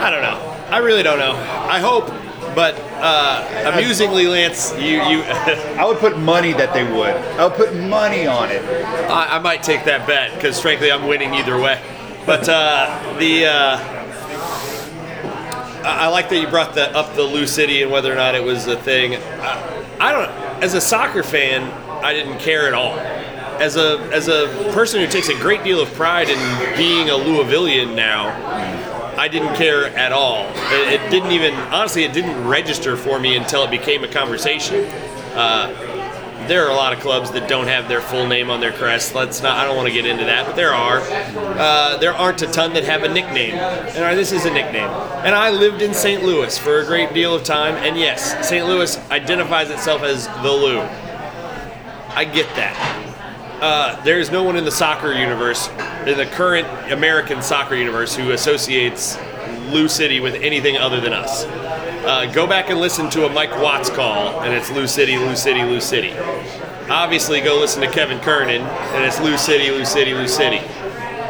I don't know. I really don't know. I hope, but uh, amusingly, Lance, you you. I would put money that they would. I would put money on it. I, I might take that bet because frankly, I'm winning either way. But uh, the uh, I like that you brought the, up the Lou City and whether or not it was a thing. I, I don't. As a soccer fan, I didn't care at all. As a as a person who takes a great deal of pride in being a Louisvillian now, I didn't care at all. It, it didn't even, honestly, it didn't register for me until it became a conversation. Uh, there are a lot of clubs that don't have their full name on their crest. Let's not. I don't want to get into that, but there are. Uh, there aren't a ton that have a nickname, and this is a nickname. And I lived in St. Louis for a great deal of time, and yes, St. Louis identifies itself as the Lou. I get that. Uh, there is no one in the soccer universe, in the current American soccer universe, who associates Lou City with anything other than us. Uh, go back and listen to a Mike Watts call, and it's Lou City, Lou City, Lou City. Obviously, go listen to Kevin Kernan, and it's Lou City, Lou City, Lou City.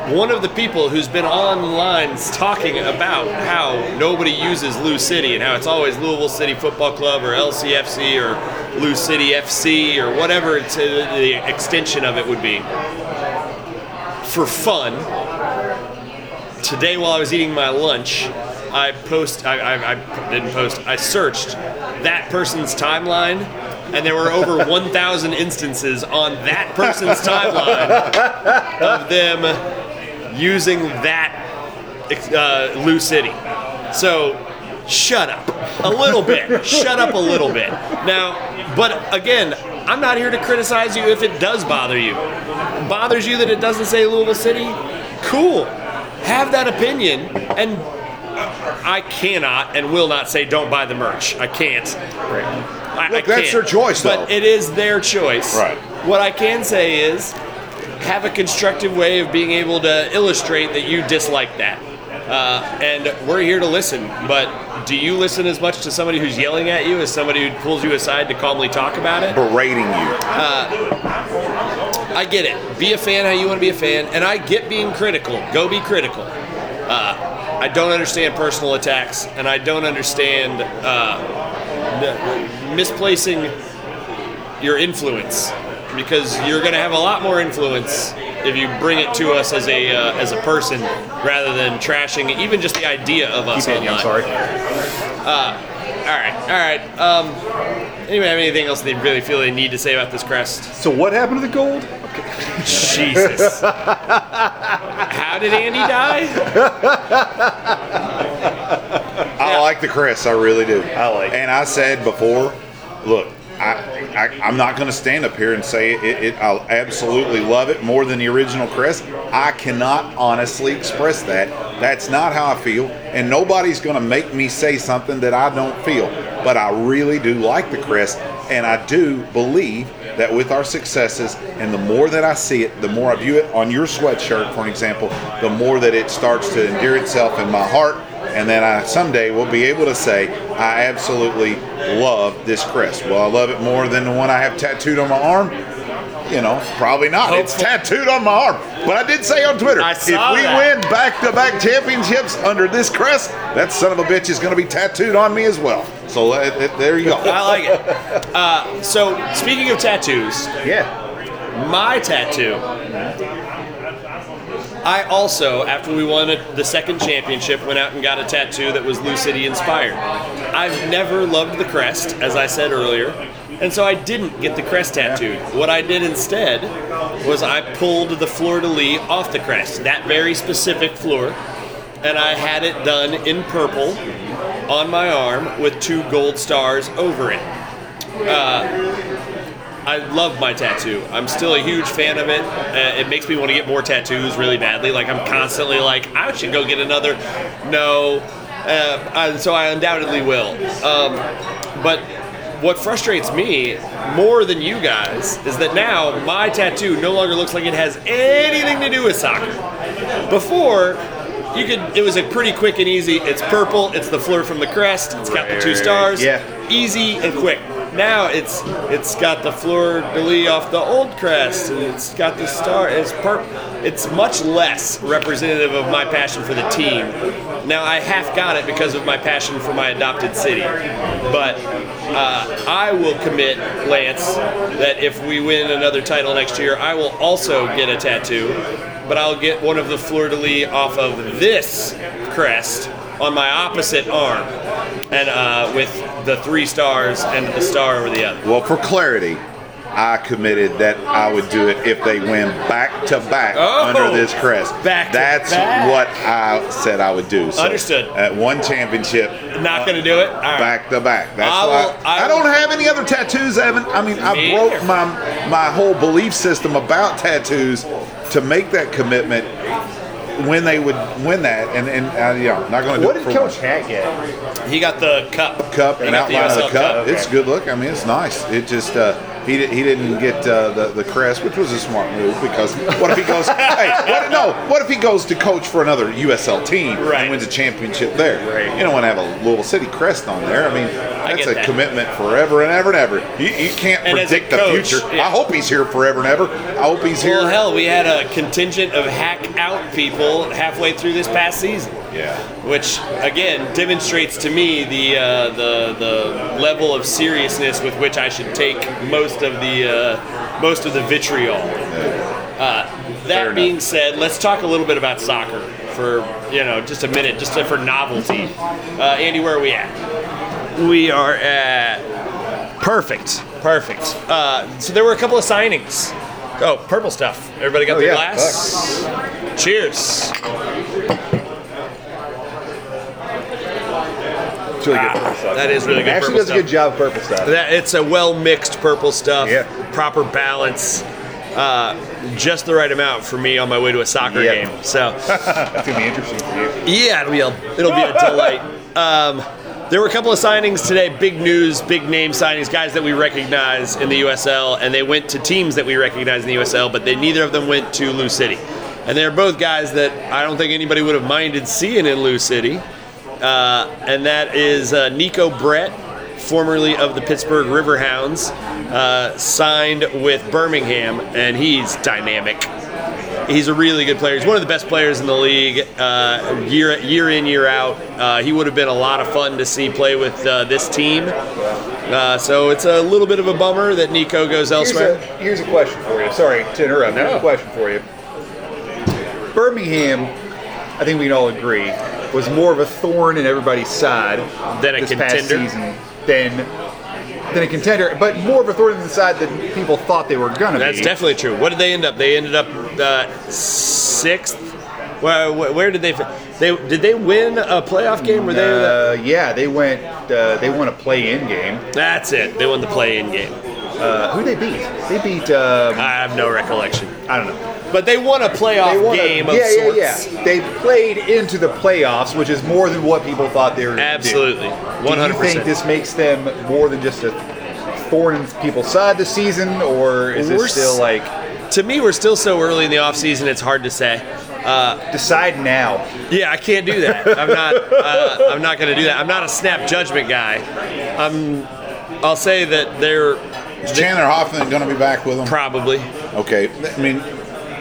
One of the people who's been online talking about how nobody uses Lou City and how it's always Louisville City Football Club or LCFC or Lou City FC or whatever the extension of it would be. For fun, today while I was eating my lunch, I post I, I, I didn't post I searched that person's timeline and there were over 1,000 instances on that person's timeline of them using that uh, Lou City. So shut up a little bit. shut up a little bit. Now, but again, I'm not here to criticize you if it does bother you. Bothers you that it doesn't say Louisville City? Cool. Have that opinion and I cannot and will not say don't buy the merch. I can't. I, Look, I that's can't. their choice, But it is their choice. Right. What I can say is have a constructive way of being able to illustrate that you dislike that. Uh, and we're here to listen. But do you listen as much to somebody who's yelling at you as somebody who pulls you aside to calmly talk about it? Berating you. I get it. Be a fan how you want to be a fan, and I get being critical. Go be critical. Uh, I don't understand personal attacks, and I don't understand uh, misplacing your influence because you're going to have a lot more influence if you bring it to us as a uh, as a person rather than trashing even just the idea of us Keep Andy, online. I'm sorry. All right, all right. Um, anybody have anything else they really feel they need to say about this crest? So what happened to the gold? Jesus. How did Andy die? I like the crest, I really do. I like it. And I said before, look, I, I I'm not going to stand up here and say it, it. I absolutely love it more than the original crest. I cannot honestly express that. That's not how I feel, and nobody's going to make me say something that I don't feel. But I really do like the crest, and I do believe that with our successes and the more that I see it, the more I view it on your sweatshirt, for example, the more that it starts to endear itself in my heart and then I someday will be able to say I absolutely love this crest. Well, I love it more than the one I have tattooed on my arm. You know, probably not. It's tattooed on my arm. But I did say on Twitter, if we that. win back-to-back championships under this crest, that son of a bitch is going to be tattooed on me as well. So uh, uh, there you go. I like it. Uh, so, speaking of tattoos, Yeah. my tattoo. I also, after we won the second championship, went out and got a tattoo that was Lou City inspired. I've never loved the crest, as I said earlier, and so I didn't get the crest tattooed. What I did instead was I pulled the fleur de lis off the crest, that very specific fleur, and I had it done in purple on my arm with two gold stars over it. Uh, I love my tattoo. I'm still a huge fan of it. Uh, it makes me want to get more tattoos really badly. Like I'm constantly like, I should go get another. No, uh, I- so I undoubtedly will. Um, but what frustrates me more than you guys is that now my tattoo no longer looks like it has anything to do with soccer. Before, you could. It was a pretty quick and easy. It's purple. It's the fleur from the crest. It's got the two stars. Yeah. Easy and quick. Now it's it's got the fleur de lis off the old crest, and it's got the star. It's purple. It's much less representative of my passion for the team. Now I half got it because of my passion for my adopted city, but uh, I will commit, Lance, that if we win another title next year, I will also get a tattoo, but I'll get one of the fleur de lis off of this crest on my opposite arm, and uh, with the three stars and the star over the other. Well, for clarity, I committed that I would do it if they win back to back Oh! under this crest. Back to back. That's back. what I said I would do. So, Understood. At one championship, Not going to do it. Right. back to back. That's I why will- I I, don't have any other tattoos, Evan. I mean, I broke either. my my whole belief system about tattoos to make that commitment when they would win that, and and uh, yeah, I'm not going to do What did Coach one. Hat get? He got the cup. cup and got the outline of the USL cup. okay. It's good look. I mean, it's nice. It just uh, he did, he didn't get uh, the the crest, which was a smart move because what if he goes? hey, what, no. What if he goes to coach for another USL team Right. and wins a championship there? Right. You don't want to have a Louisville City crest on there. I mean, that's get a that. commitment forever and ever and ever. You, you can't And predict the coach, future. yeah. I hope he's here forever and ever. I hope he's here. Well, hell, we had a contingent of hack out people halfway through this past season. yeah. which again demonstrates to me the uh, the the level of seriousness with which I should take most of the uh, most of the vitriol. Uh, Fair that enough. being said, let's talk a little bit about soccer for you know just a minute, just for novelty. Uh, Andy, where are we at? We are at perfect, perfect. Uh, so there were a couple of signings. Oh, purple stuff. Everybody got Oh, their yeah, glass. Cheers. It's really good purple stuff. That is really good Actually purple does a good job of purple stuff. That it's a well mixed purple stuff, Yeah. proper balance, uh, just the right amount for me on my way to a soccer Yeah. game. So That's gonna be interesting for you. yeah, it'll be a it'll be a delight. Um, there were a couple of signings today, big news, big name signings, guys that we recognize in the USL, and they went to teams that we recognize in the USL, but they neither of them went to Lou City. And they're both guys that I don't think anybody would have minded seeing in Lou City. Uh, and that is uh, Neco Brett, formerly of the Pittsburgh Riverhounds, uh, signed with Birmingham, and he's dynamic. He's a really good player. He's one of the best players in the league, uh, year year in year out. Uh, he would have been a lot of fun to see play with uh, this team. Uh, so it's a little bit of a bummer that Neco goes Here's elsewhere. a, here's a question for you. Sorry to interrupt. Here's No. a question for you. Birmingham, I think we can all agree, was more of a thorn in everybody's side Than a this past contender? season than than a contender, but more of a thorn in the side than people thought they were gonna be. That's be. definitely true. What did they end up? They ended up uh, sixth. Where, where did they? fi- They did they win a playoff game? Were they? Uh, yeah, they went. Uh, they won a play-in game. That's it. They won the play-in game. Uh, who they beat? They beat. Um, I have no recollection. I don't know. But they won a playoff won a- game of yeah, sorts. yeah, yeah. They played into the playoffs, which is more than what people thought they were. gonna do. Absolutely, one Do you think this makes them more than just a thorn in people's side this season, or is We're it still s- like To me, we're still so early in the offseason, it's hard to say. Uh, decide now? yeah, I can't do that. I'm not. Uh, I'm not going to do that. I'm not a snap judgment guy. I'm. I'll say that they're Is Chandler Hoffman going to be back with them? probably. Okay, I mean,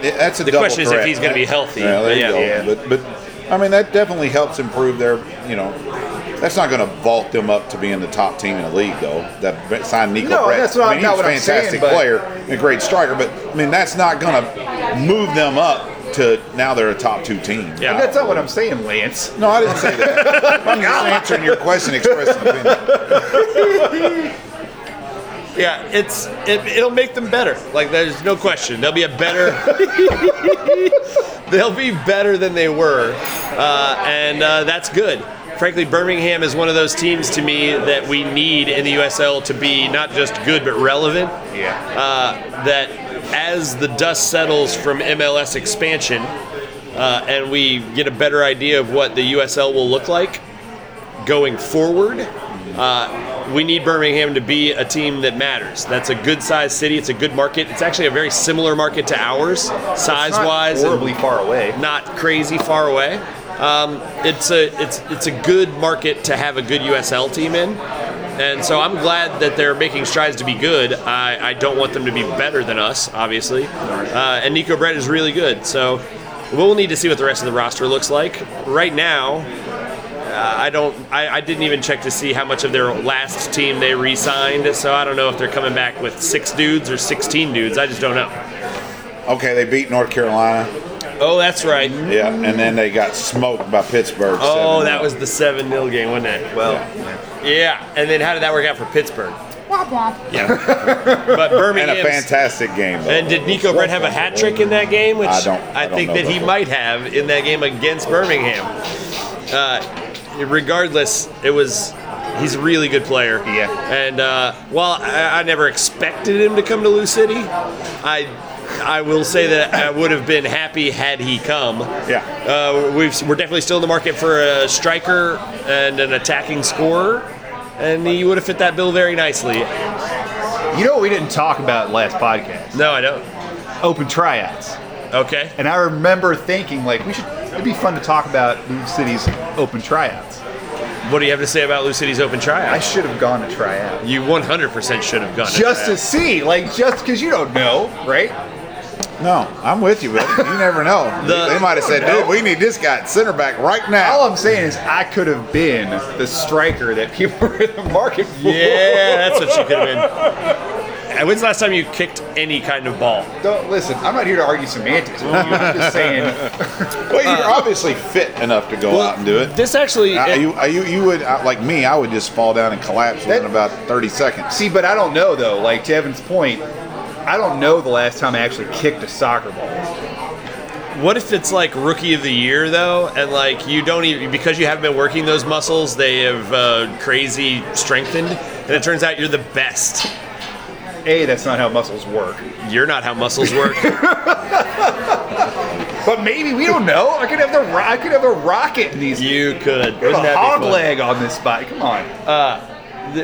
that's a The double question is if he's gonna be healthy. Yeah, there you Yeah. go. Yeah. But, but I mean, that definitely helps improve their. You know, that's not going to vault them up to being the top team in the league, though. That signed Neco No, Brett. that's not- I mean, not he's what a I'm saying, fantastic player and a great striker. But I mean, that's not going to move them up to now they're a top two team. Yeah. And that's not what I'm saying, Lance. No, I didn't say that. I'm just answering your question, expressing opinion. Yeah, it's it, it'll make them better. Like there's no question. They'll be a better. they'll be better than they were, uh, and uh, that's good. Frankly, Birmingham is one of those teams to me that we need in the USL to be not just good but relevant. Yeah. Uh, that as the dust settles from MLS expansion, uh, and we get a better idea of what the USL will look like going forward. Uh, we need Birmingham to be a team that matters. That's a good sized city. It's a good market. It's actually a very similar market to ours, size wise. horribly far away. Not crazy far away. Um, it's a it's it's a good market to have a good USL team in, and so I'm glad that they're making strides to be good. I, I don't want them to be better than us, obviously. Uh, and Neco Brett is really good, so we'll need to see what the rest of the roster looks like. Right now, I don't. I, I didn't even check to see how much of their last team they re-signed, so I don't know if they're coming back with six dudes or 16 dudes. I just don't know. Okay, they beat North Carolina. Oh, that's right. Yeah, and then they got smoked by Pittsburgh. Oh, 7-0. that was the 7 0 game, wasn't it? Well, Yeah, and then how did that work out for Pittsburgh? Yeah. but Birmingham. and a fantastic game. Though. And did Neco Brett have a hat trick in that game? Which I don't- I don't think know that he might have in that game against Birmingham. Uh, regardless, it was he's a really good player. Yeah. And uh, while I, I never expected him to come to Lou City, I I will say that I would have been happy had he come. Yeah. Uh, we've, we're definitely still in the market for a striker and an attacking scorer, and he would have fit that bill very nicely. you know what we didn't talk about last podcast? No, I don't. Open tryouts. Okay. And I remember thinking like we should. It'd be fun to talk about Lou City's open tryouts. What do you have to say about Lou City's open tryout? I should have gone to tryout. You 100% should have gone. just to to see, like just because you don't know, right? no, I'm with you, buddy. You never know. The- they might have said, "Dude, we need this guy at center back right now." All I'm saying is I could have been the striker that people were in the market for. Yeah, that's what you could have been. And When's the last time you kicked any kind of ball? Don't listen. I'm not here to argue semantics with you. I'm just saying. well, you're obviously fit enough to go out and do it. This actually, Uh, you, uh, you, you would uh, like me. I would just fall down and collapse within That- about 30 seconds. See, but I don't know though. Like to Evan's point, I don't know the last time I actually kicked a soccer ball. what if it's like rookie of the year though, and like you don't even because you haven't been working those muscles, they have uh, crazy strengthened, and it turns out you're the best. A, that's not how muscles work. You're not how muscles work. But maybe we don't know. I could have the ro- I could have a rocket in these. you could. Wouldn't a that be hog fun? leg on this body. Come on.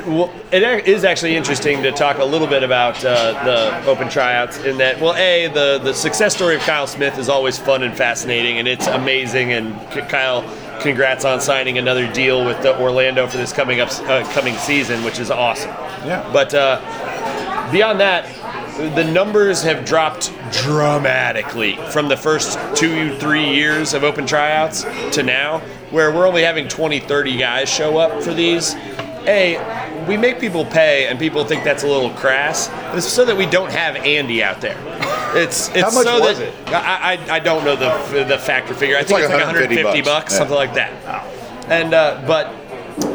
well, it ac- is actually interesting to talk a little bit about uh, the open tryouts in that, well, A, the, the success story of Kyle Smith is always fun and fascinating, and it's amazing. And K- Kyle, congrats on signing another deal with the Orlando for this coming up uh, coming season, which is awesome. Yeah. But uh, beyond that, the numbers have dropped dramatically from the first two, three years of open tryouts to now, where we're only having 20, 30 guys show up for these. A, we make people pay, and people think that's a little crass, but it's so that we don't have Andy out there. It's it's much so was that it? I, I, I don't know the the factor figure. I think like it's like 150 150 bucks, bucks. Yeah. something like that. And uh, but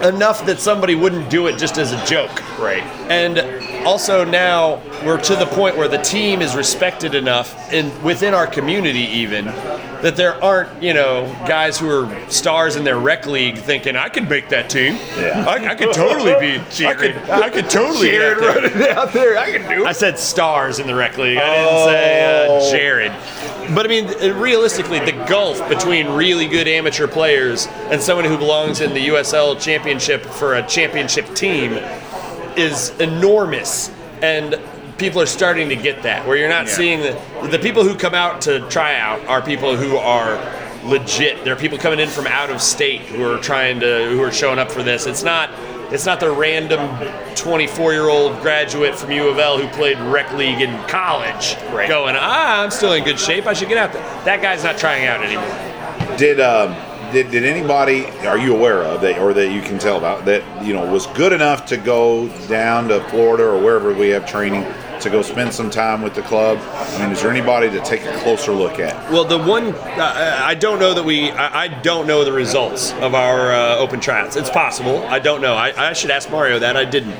enough that somebody wouldn't do it just as a joke. Right. And also now we're to the point where the team is respected enough in within our community even that there aren't, you know, guys who are stars in their rec league thinking I could make that team. Yeah. I, I could totally be I could I could totally Jared there. running out there. I can do it. I said stars in the rec league. I didn't say Oh. uh, Jared. But I mean, realistically, the gulf between really good amateur players and someone who belongs in the USL championship for a championship team is enormous. And people are starting to get that, where you're not Yeah. seeing the, the people who come out to try out are people who are legit. There are people coming in from out of state who are trying to, who are showing up for this. It's not. It's not the random 24-year-old graduate from U of L who played rec league in college Right. going, ah, I'm still in good shape. I should get out there. That guy's not trying out anymore. Did um, did did anybody are you aware of that or that you can tell about that you know was good enough to go down to Florida or wherever we have training to go spend some time with the club? I mean, is there anybody to take a closer look at? Well, the one uh, I don't know that we I, don't know the results of our uh, open tryouts. It's possible. I don't know. I, I should ask Mario that. I didn't.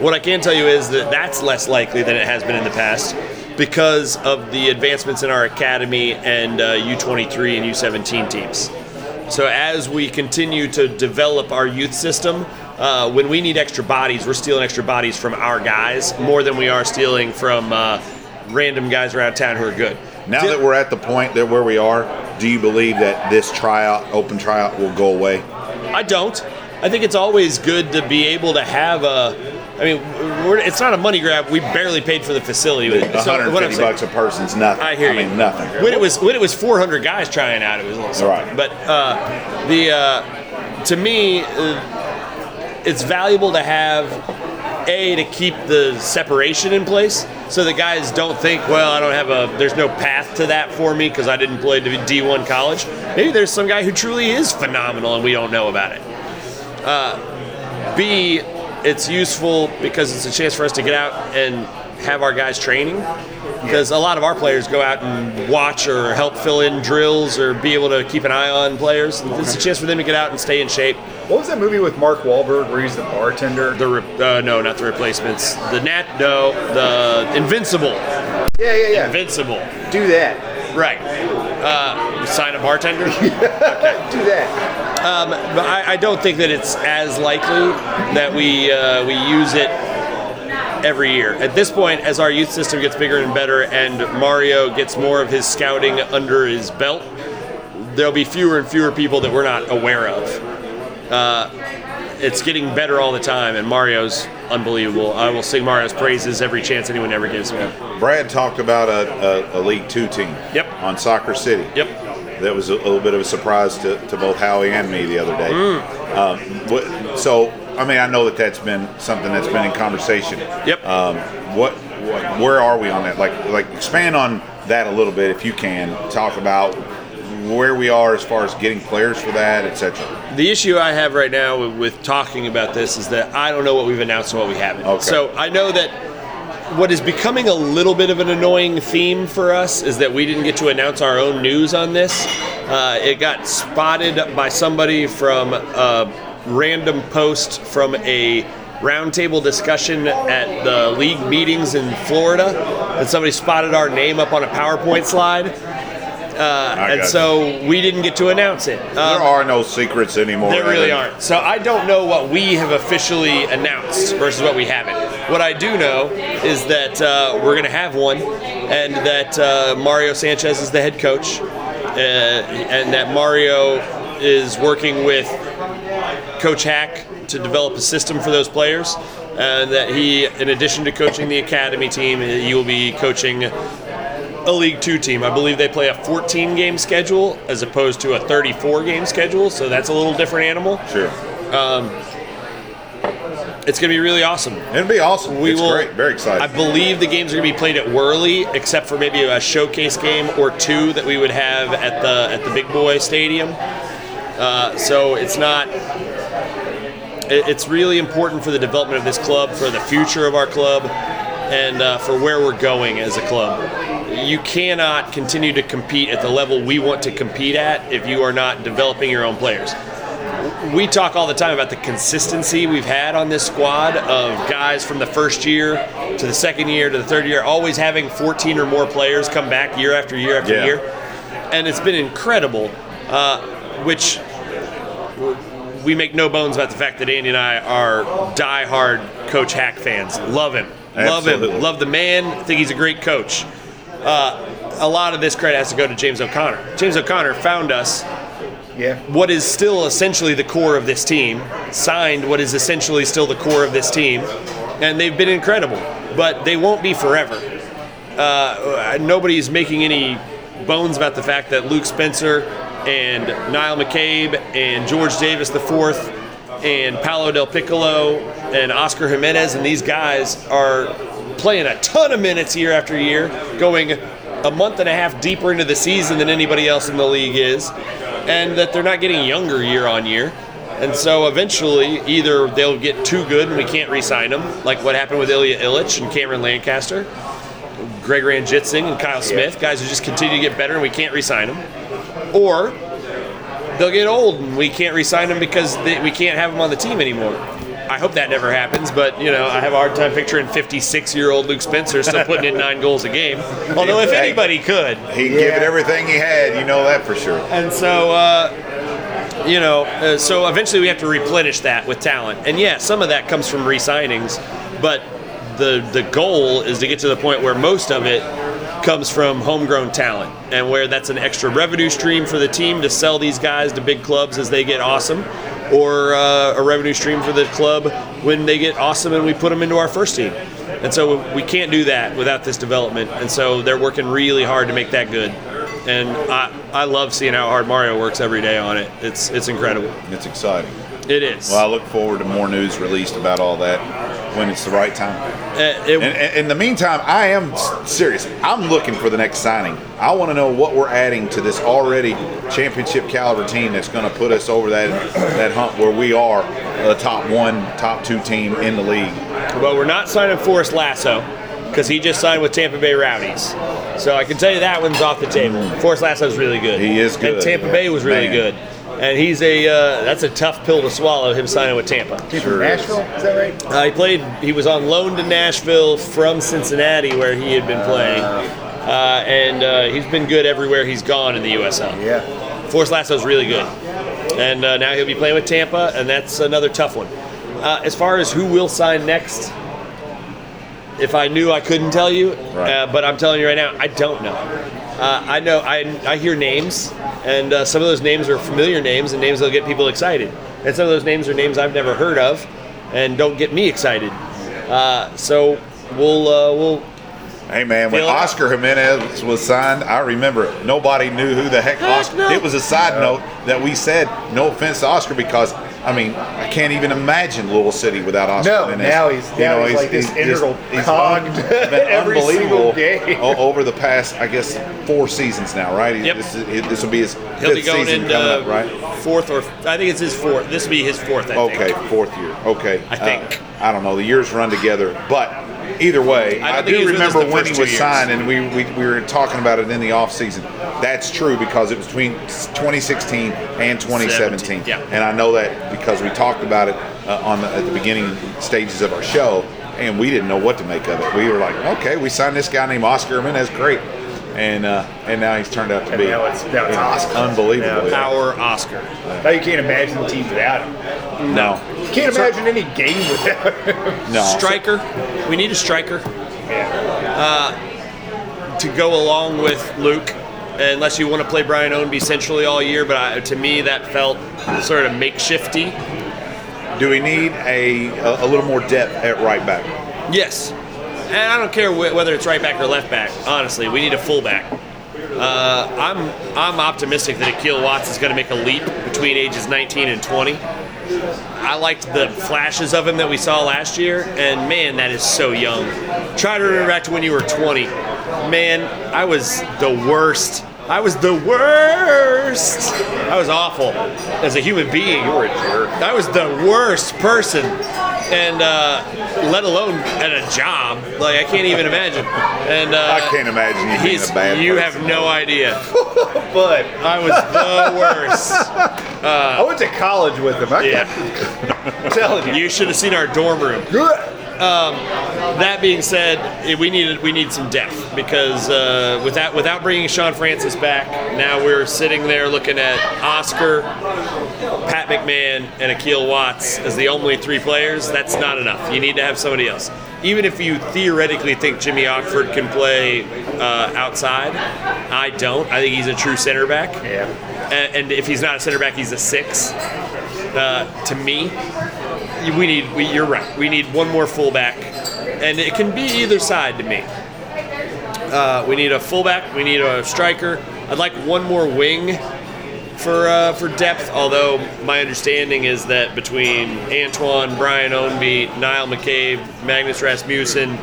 What I can tell you is that that's less likely than it has been in the past because of the advancements in our academy and uh, U23 and U17 teams. So as we continue to develop our youth system, uh, when we need extra bodies, we're stealing extra bodies from our guys more than we are stealing from uh, random guys around town who are good. Now Di- that we're at the point that where we are, do you believe that this tryout, open tryout, will go away? I don't. I think it's always good to be able to have a. I mean, it's not a money grab. We barely paid for the facility. with it. So what I'm 150 saying- bucks a person's nothing. I hear I you. mean, nothing. When it was when it was 400 guys trying out, it was a little something. Right. But uh, the uh, to me, uh, it's valuable to have a to keep the separation in place, so the guys don't think, well, I don't have a. There's no path to that for me because I didn't play to D1 college. Maybe there's some guy who truly is phenomenal and we don't know about it. B, it's useful because it's a chance for us to get out and have our guys training. Because a lot of our players go out and watch or help fill in drills or be able to keep an eye on players. It's a chance for them to get out and stay in shape. What was that movie with Mark Wahlberg where he's the bartender? The re- uh, no, not the replacements. The Nat, no, the Invincible. yeah, yeah, yeah. Invincible. Do that. Right. Uh, sign a bartender. Do that. Um, but I, I don't think that it's as likely that we uh, we use it every year. At this point, as our youth system gets bigger and better, and Mario gets more of his scouting under his belt, there'll be fewer and fewer people that we're not aware of. Uh, it's getting better all the time, and Mario's unbelievable. I will sing Mario's praises every chance anyone ever gives me. Brad talked about a, a, a League Two team. Yep. On Soccer City. Yep. That was a, little bit of a surprise to, to both Howie and me the other day. Mm. Um, so, I mean, I know that that's been something that's been in conversation. Yep. Um, what, what, where are we on that? Like, like expand on that a little bit if you can. Talk about where we are as far as getting players for that, etc. The issue I have right now with, with talking about this is that I don't know what we've announced and what we haven't. Okay. So I know that what is becoming a little bit of an annoying theme for us is that we didn't get to announce our own news on this. Uh, it got spotted by somebody from a random post from a roundtable discussion at the league meetings in Florida, and somebody spotted our name up on a PowerPoint slide. I And so we didn't get to announce it. Um, there are no secrets anymore. there really aren't. So I don't know what we have officially announced versus what we haven't. What I do know is that uh, we're going to have one, and that uh, Mario Sanchez is the head coach, uh, and that Mario is working with Coach Hack to develop a system for those players, and that he, in addition to coaching the academy team, he will be coaching a League Two team. I believe they play a 14 game schedule as opposed to a 34 game schedule, so that's a little different animal. Sure. It's going to be really awesome. It'll be awesome. We it's will, great. Very excited. I believe the games are going to be played at Worley, except for maybe a showcase game or two that we would have at the at the Big Boy Stadium. Uh, so it's not. it- It's really important for the development of this club, for the future of our club, and uh, for where we're going as a club. You cannot continue to compete at the level we want to compete at if you are not developing your own players we talk all the time about the consistency we've had on this squad of guys from the first year to the second year to the third year, always having 14 or more players come back year after year after Yeah. year. And it's been incredible, uh, which we make no bones about the fact that Andy and I are die-hard Coach Hack fans. Love him. Love Absolutely. him. Love the man. Think he's a great coach. Uh, a lot of this credit has to go to James O'Connor. James O'Connor found us Yeah. what is still essentially the core of this team, signed what is essentially still the core of this team, and they've been incredible. But they won't be forever. Uh, nobody's making any bones about the fact that Luke Spencer and Niall McCabe and George Davis IV and Paolo Del Piccolo and Oscar Jimenez and these guys are playing a ton of minutes year after year, going a month and a half deeper into the season than anybody else in the league is, and that they're not getting younger year on year. And so eventually, either they'll get too good and we can't re-sign them, like what happened with Ilija Ilić and Cameron Lancaster, Gregory Anjitsing and Kyle Smith, guys who just continue to get better and we can't re-sign them, or they'll get old and we can't re-sign them because they, we can't have them on the team anymore. I hope that never happens, but you know I have a hard time picturing 56-year-old Luke Spencer still putting in nine goals a game. Although if anybody could, He'd give it everything he had. You know that for sure. and so, uh, you know, uh, so eventually we have to replenish that with talent. And yeah, some of that comes from re-signings, but the the goal is to get to the point where most of it comes from homegrown talent, and where that's an extra revenue stream for the team to sell these guys to big clubs as they get awesome, or uh, a revenue stream for the club when they get awesome and we put them into our first team. And so we can't do that without this development. And so they're working really hard to make that good. And I, I love seeing how hard Mario works every day on it. It's it's incredible. It's exciting. It is. Well, I look forward to more news released about all that when it's the right time. Uh, it- And, and in the meantime, I am serious. I'm looking for the next signing. I want to know what we're adding to this already championship caliber team that's going to put us over that that hump where we are a top one, top two team in the league. But we're not signing Forrest Lasso because he just signed with Tampa Bay Rowdies. So I can tell you that one's off the table. Forrest Lasso's really good. He is good. And Tampa Bay was really Man. good. And he's a uh, that's a tough pill to swallow. Him signing with Tampa. Came Sure from is. Nashville, is that right? Uh, he played. He was on loan to Nashville from Cincinnati, where he had been playing, uh, and uh, he's been good everywhere he's gone in the USL. Yeah. Forrest Lasso's really good, and uh, now he'll be playing with Tampa, and that's another tough one. Uh, as far as who will sign next, if I knew, I couldn't tell you. Right. Uh, but I'm telling you right now, I don't know. Uh, I know I, I hear names, and uh, some of those names are familiar names and names that'll get people excited. And some of those names are names I've never heard of, and don't get me excited. Uh, so we'll uh, we'll Hey man, when Oscar Jimenez was signed, I remember it. nobody knew who the heck, Heck Oscar. no. It was a side note that we said, no offense to Oscar, because I mean I can't even imagine Louisville City without Oscar No, Jimenez. now he's- you now he's like this integral cog un- to been every unbelievable game. over the past, I guess, four seasons now, right? Yep. This, is- this will be his he'll be fifth going season into coming up, right? fourth or I think it's his fourth. This will be his fourth. I Okay, think. fourth year. Okay, I think. Uh, I don't know. The years run together, but either way, I I, don't think he do was with us remember when he was years. signed, and we, we we were talking about it in the off season. That's true because it was between 2016 and 2017, yeah. and I know that because we talked about it uh, on the, at the beginning stages of our show, and we didn't know what to make of it. We were like, okay, we signed this guy named Oscar Jimenez, great. And uh, and now he's turned out to And be now it's- now it's Oscar. unbelievable. Our Oscar. Now you can't imagine the team without him. No, You can't imagine any game without him. no. Striker. We need a striker Yeah. to go along with Luke. Unless you want to play Brian Ownby centrally all year, but I, to me that felt sort of makeshifty. Do we need a, a, a little more depth at right back? Yes. And I don't care wh- whether it's right back or left back. Honestly, we need a fullback. Uh, I'm I'm optimistic that Akil Watts is going to make a leap between ages 19 and 20. I liked the flashes of him that we saw last year, and man, that is so young. Try to remember back to when you were 20. Man, I was the worst. I was the worst. I was awful as a human being. You were a jerk. I was the worst person, and uh, let alone at a job. Like I can't even imagine. And uh, I can't imagine you being a bad You person. have no idea. But I was the worst. I went to college with him. I Yeah. am telling you. You should have seen our dorm room. That being said, eh, we need we need some depth because uh, without without bringing Shaun Francis back, now we're sitting there looking at Oscar, Pat McMahon, and Akil Watts as the only three players. That's not enough. You need to have somebody else. Even if you theoretically think Jimmy Ockford can play uh, outside, I don't. I think he's a true center back. Yeah. And, and if he's not a center back, he's a six. Uh, to me, we need. We, you're right. We need one more fullback, and it can be either side to me. Uh, we need a fullback. We need a striker. I'd like one more wing for uh, for depth. Although my understanding is that between Antoine, Brian Ownby, Niall McCabe, Magnus Rasmussen,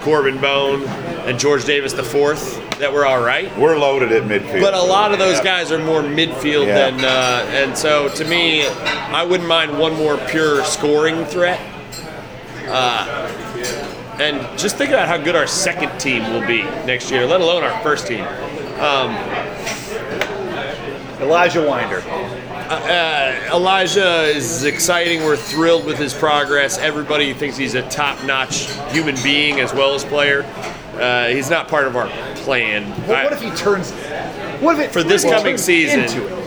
Corben Bone, and George Davis the fourth, that we're all right. We're loaded at midfield. But a lot of those guys are more midfield Yeah. than, uh, and so to me, I wouldn't mind one more pure scoring threat. Uh, and just think about how good our second team will be next year, let alone our first team. Elijah Winder. Uh, Elijah is exciting. We're thrilled with his progress. Everybody thinks he's a top-notch human being as well as player. Uh, he's not part of our plan. But I- what if he turns? What if it For this what if he coming season- into it?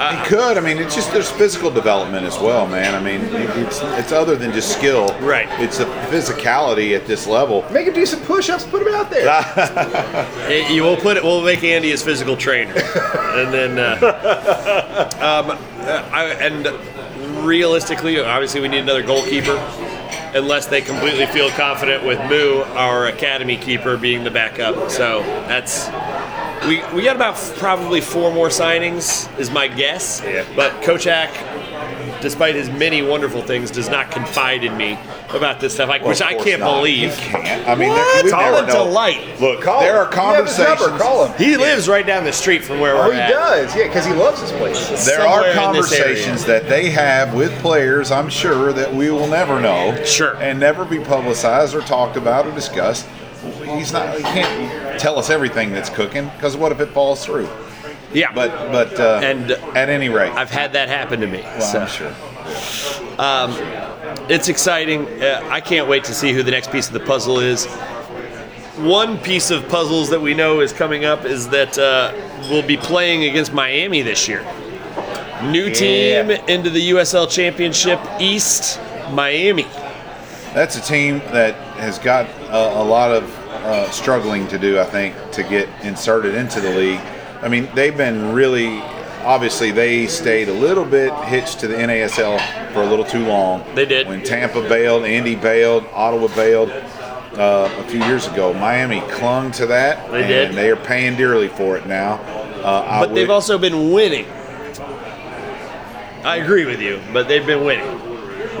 He could. I mean, it's just there's physical development as well, man. I mean, it's it's other than just skill. Right. It's a physicality at this level. Make him do some push-ups. Put him out there. Eh, You will put it. We'll make Andy his physical trainer, and then, uh, um, uh, I, and realistically, obviously, we need another goalkeeper, unless they completely feel confident with Moo, our academy keeper, being the backup. So that's we we got about f- probably four more signings, is my guess. Yeah. But Kochak, despite his many wonderful things, does not confide in me about this stuff, like, Well, which I can't not. believe. He can't. I mean, What? there- Call it know. delight. Look, Call there him. are conversations. number. Call him. He lives right down the street from where Oh, we're he at. does. Yeah, because he loves his place. There somewhere are conversations that they have with players, I'm sure, that we will never know. Sure. And never be publicized or talked about or discussed. He's not, he can't tell us everything that's cooking because what if it falls through? Yeah, But, but, uh, And at any rate, I've had that happen to me. well, so I'm sure. it's exciting. Uh, I can't wait to see who the next piece of the puzzle is. One piece of puzzles that we know is coming up is that uh, we'll be playing against Miami this year. New team Yeah. into the USL Championship East, Miami. That's a team that has got a, a lot of uh, struggling to do, I think, to get inserted into the league. I mean, they've been really, obviously, they stayed a little bit hitched to the NASL for a little too long. They did. When Tampa bailed, Indy bailed, Ottawa bailed uh, a few years ago. Miami clung to that, They and did. they are paying dearly for it now. Uh, But they've also been winning. I agree with you, but they've been winning.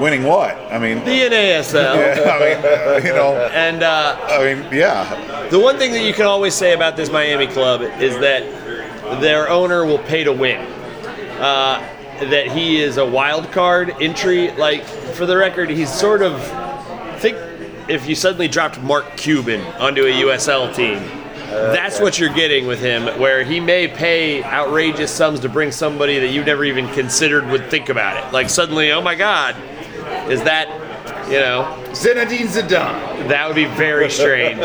Winning what? I mean, The NASL. I mean, uh, you know, And uh, I mean, yeah, The one thing that you can always say about this Miami club is that their owner will pay to win. Uh, that he is a wild card entry. Like for the record, he's sort of think if you suddenly dropped Mark Cuban onto a USL team. That's what you're getting with him, where he may pay outrageous sums to bring somebody that you never even considered would think about it. Like suddenly, oh my God, is that, you know, Zinedine Zidane. that would be very strange.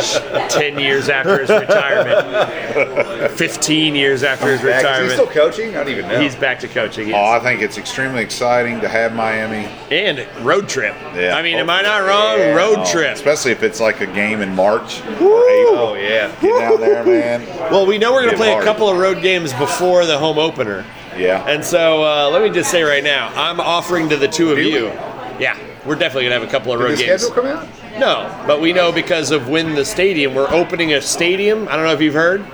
Ten years after his retirement, fifteen years after his Back- Is he still coaching? I don't even know. he's back to coaching. Oh. I think it's extremely exciting to have Miami. and road trip. Yeah. I mean, am I not wrong? Yeah. Road Oh, trip. especially if it's like a game in March or April. oh yeah. Get down there, man. Well, we know we're going to Get play a hard. couple of road games before the home opener. Yeah. And so uh, let me just say right now, I'm offering to the two of you. We? Yeah, we're definitely gonna have a couple of Did road the games. schedule come out? No, but we know because of when the stadium, we're opening a stadium. I don't know if you've heard,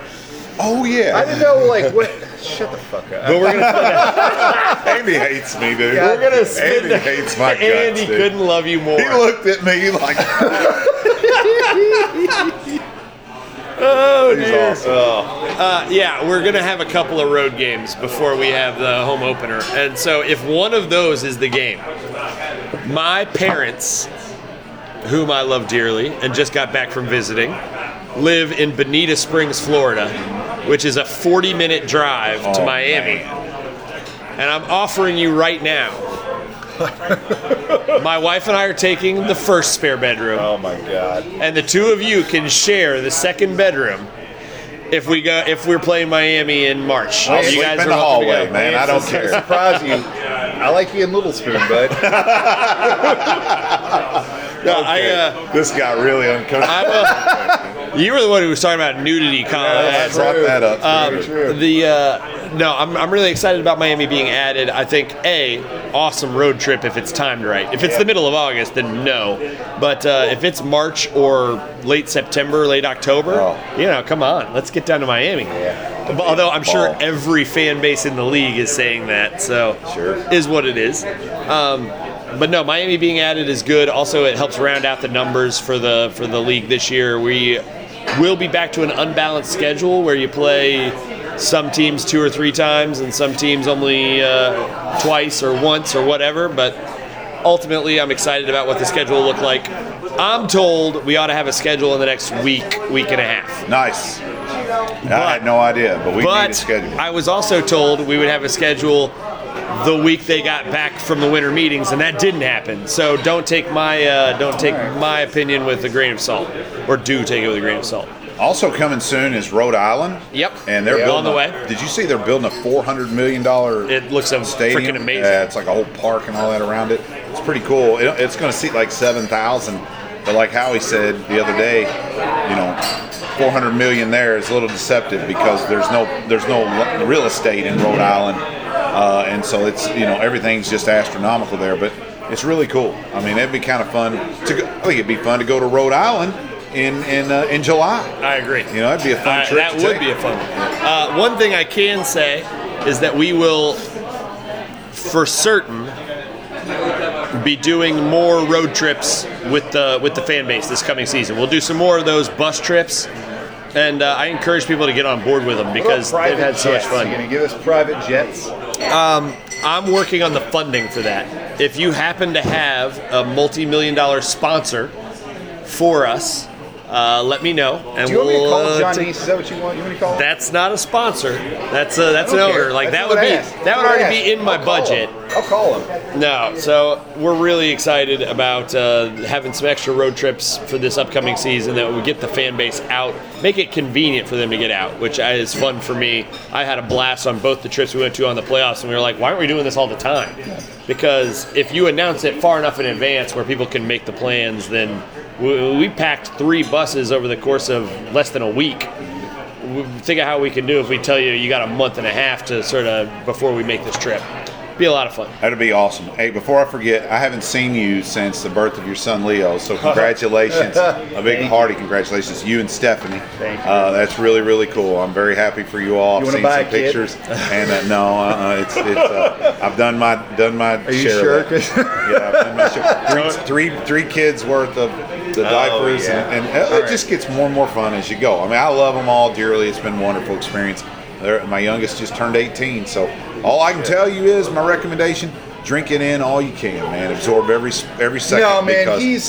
Oh yeah. I didn't know like what. Shut the fuck up. but we're gonna Andy hates me, dude. We're gonna spin Andy the- hates my guts, Andy dude. couldn't love you more. He looked at me like, oh, he's dear. awesome. Uh, yeah, we're gonna have a couple of road games before we have the home opener, and so if one of those is the game, my parents, whom I love dearly and just got back from visiting, live in Bonita Springs, Florida, which is a 40-minute drive to Oh, Miami, and I'm offering you right now. my wife and I are taking the first spare bedroom oh my god. and the two of you can share the second bedroom if we go if we're playing Miami in March. I'll you sleep guys in are the welcome to hallway, go. man. I don't care. Surprise you. I like you in Little Spoon, bud. No, I, uh, this got really uncomfortable. Uh, you were the one who was talking about nudity, Colin. I That's- brought that up. Um, the uh, no, I'm, I'm really excited about Miami being added. I think a awesome road trip if it's timed right. If it's the middle of August, then no. But uh, if it's March or late September, late October, Oh. you know, come on, let's get down to Miami. But Although I'm sure every fan base in the league is saying that, so Sure. is what it is. Um, but no, Miami being added is good. Also, it helps round out the numbers for the for the league this year. We will be back to an unbalanced schedule where you play some teams two or three times and some teams only uh, twice or once or whatever. But ultimately, I'm excited about what the schedule will look like. I'm told we ought to have a schedule in the next week, week and a half. nice. I had no idea, but we need a But schedule. I was also told we would have a schedule the week they got back from the winter meetings, and that didn't happen. So don't take my uh, don't take my opinion with a grain of salt, or do take it with a grain of salt. Also coming soon is Rhode Island. Yep. And they're Yeah. building On the a- way. Did you see they're building a four hundred million dollar It looks so stadium? freaking amazing. Yeah, it's like a whole park and all that around it. It's pretty cool. It, it's going to seat like seven thousand. But like Howie said the other day, you know, four hundred million there is a little deceptive because there's no there's no l- real estate in Rhode Island, uh, and so it's you know everything's just astronomical there. But it's really cool. I mean, it'd be kind of fun to. Go, I think it'd be fun to go to Rhode Island in in uh, in July. I agree. You know, it'd be a fun Uh, trip. that would take. be a fun. one. Uh, one thing I can say is that we will, for certain, be doing more road trips with the with the fan base this coming season. We'll do some more of those bus trips, and uh, I encourage people to get on board with them because they've had so much fun. You gonna give us private jets? Um, I'm working on the funding for that. If you happen to have a multi-million dollar sponsor for us, uh, let me know, and Do you want me to we'll. call uh, John Neace? Is that what you want? You want me to call? That's not a sponsor. That's a, that's an don't owner. Like That's that would I be asked. that would already be in my I'll budget. him. I'll call him. No, so we're really excited about uh, having some extra road trips for this upcoming season that would get the fan base out, make it convenient for them to get out, which is fun for me. I had a blast on both the trips we went to on the playoffs, and we were like, why aren't we doing this all the time? Because if you announce it far enough in advance where people can make the plans, then we, packed three buses over the course of less than a week. Think of how we can do if we tell you you got a month and a half to sort of before we make this trip. Be a lot of fun. That'd be awesome. Hey, before I forget, I haven't seen you since the birth of your son Leo, so congratulations. a big Thank hearty congratulations to you and Stephanie. Thank you. Uh, that's really, really cool. I'm very happy for you all. You I've seen buy some a kid? pictures. And uh, no, uh, it's, it's uh, I've done my done my Are you sure? of that. Yeah, I've done my share. Three, three, three kids worth of the diapers, yeah. and, and it, it right. just gets more and more fun as you go. I mean, I love them all dearly. It's been a wonderful experience. They're, my youngest just turned 18, so all I can tell you is my recommendation: drink it in all you can, man. Absorb every every second. No, man, he's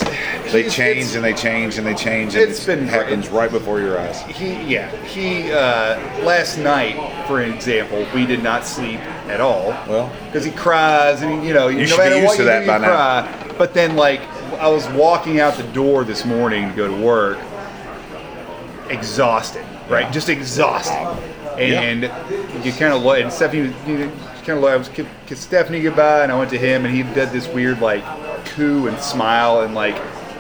they he's- change and they change and they change, and It's it been happens right before your eyes. He, yeah, he. Uh, last night, for example, we did not sleep at all. Well. because he cries, and you know, no should be matter used what to you that do, by you now. cry. But then, like, I was walking out the door this morning to go to work, exhausted, right? Just exhausted, and you kind of look. And Stephanie, you kind of look. I was ki- kissed Stephanie goodbye, and I went to him, and he did this weird like coo and smile, and like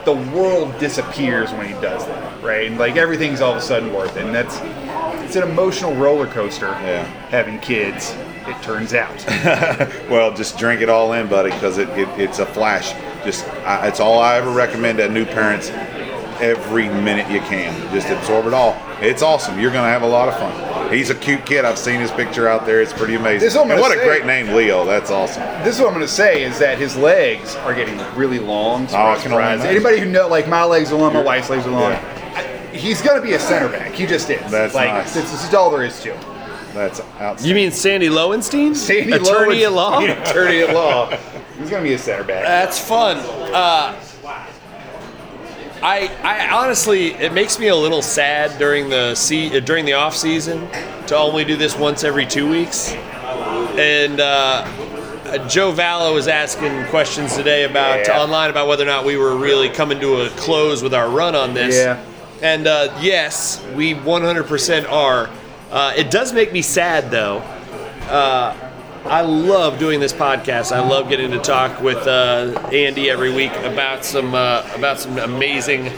the world disappears when he does that, right? And like everything's all of a sudden worth it, and that's it's an emotional roller coaster Yeah. having kids. It turns out. Well, just drink it all in, buddy, because it, it, it's a flash. Just I, it's all I ever recommend to new parents. Every minute you can, just absorb it all. It's awesome. You're gonna have a lot of fun. He's a cute kid. I've seen his picture out there. It's pretty amazing. This is what and what gonna a great name, Leo. That's awesome. this is what I'm going to say is that his legs are getting really long. Oh, I can only Surprise. Anybody who know, like my legs are long, my wife's legs are long. Yeah. I- He's going to be a center back. He just is. That's like nice. this, this is all there is to. him. That's outstanding. You mean Sandy Lowenstein? Sandy Attorney Lowenstein, at law? attorney at law. He's going to be a center back. That's fun. Uh, I, I honestly, it makes me a little sad during the se- uh, during the off season to only do this once every two weeks. And uh, Joe Vallo was asking questions today about Yeah. online about whether or not we were really coming to a close with our run on this. Yeah. And uh, yes, we 100% are. Uh, it does make me sad though. Uh, I love doing this podcast. I love getting to talk with uh, Andy every week about some uh, about some amazing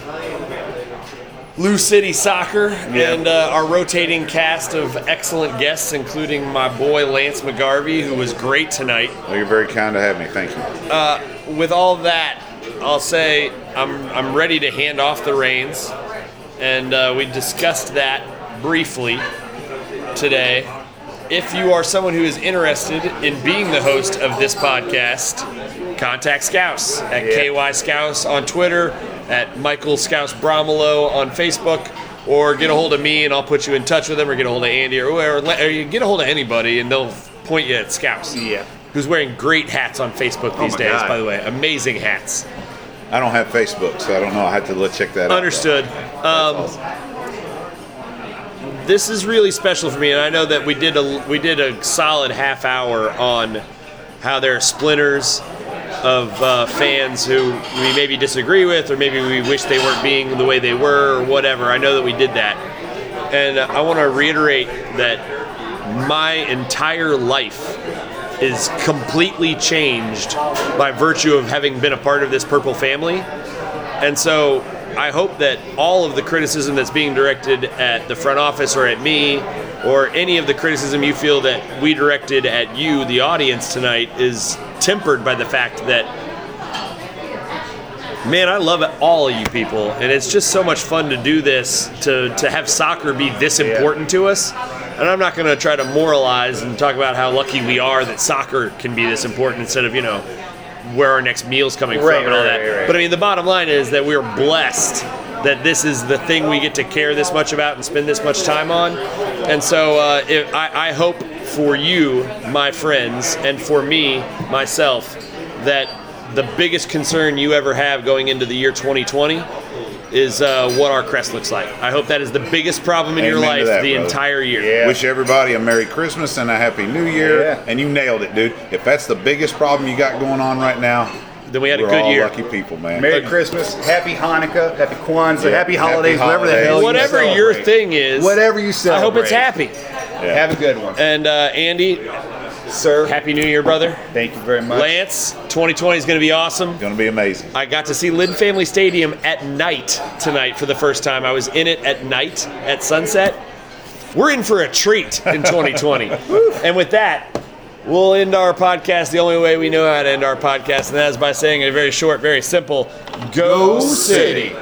Lou City soccer and uh, our rotating cast of excellent guests, including my boy Lance McGarvey, who was great tonight. Well, you're very kind to have me. Thank you. With all that, I'll say I'm I'm ready to hand off the reins, and uh, we discussed that briefly today. If you are someone who is interested in being the host of this podcast, contact Scouse at KY Scouse on Twitter, at Michael Scouse Bromelo on Facebook, or get a hold of me and I'll put you in touch with them, or get a hold of Andy, or, or, or you get a hold of anybody and they'll point you at Scouse. Yeah. Who's wearing great hats on Facebook oh these my days, God. by the way. Amazing hats. I don't have Facebook, so I don't know. I have to check that out. Understood. Um, This is really special for me, and I know that we did a we did a solid half hour on how there are splinters of uh, fans who we maybe disagree with, or maybe we wish they weren't being the way they were, or whatever. I know that we did that, and I want to reiterate that my entire life is completely changed by virtue of having been a part of this purple family. And so I hope that all of the criticism that's being directed at the front office or at me, or any of the criticism you feel that we directed at you, the audience tonight, is tempered by the fact that, man, I love all of you people. And it's just so much fun to do this, to, to have soccer be this important to us. And I'm not going to try to moralize and talk about how lucky we are that soccer can be this important instead of, you know, where our next meal's coming Right, from and all right, that. right. But I mean, the bottom line is that we're blessed that this is the thing we get to care this much about and spend this much time on. And so uh, if, I, I hope for you, my friends, and for me, myself, that the biggest concern you ever have going into the year 2020 is uh, what our crest looks like. I hope that is the biggest problem in your Amen to life that, the brother. entire year. Yeah. Wish everybody a Merry Christmas and a Happy New Year. Yeah. And you nailed it, dude. If that's the biggest problem you got going on right now, Then we had a we're good all year. lucky people, man. Merry Christmas, Happy Hanukkah, Happy Kwanzaa, Yeah, Happy happy Holidays, whatever the holidays. hell you your thing is, Whatever you celebrate. I hope it's happy. Have a good one, And uh, Andy, sir. Happy New Year, brother. Thank you very much. Lance, 2020 is going to be awesome. Gonna be amazing. I got to see Lynn Family Stadium at night tonight for the first time. I was in it at night at sunset. We're in for a treat in 2020. and with that, we'll end our podcast the only way we know how to end our podcast, and that is by saying a very short, very simple Go. City.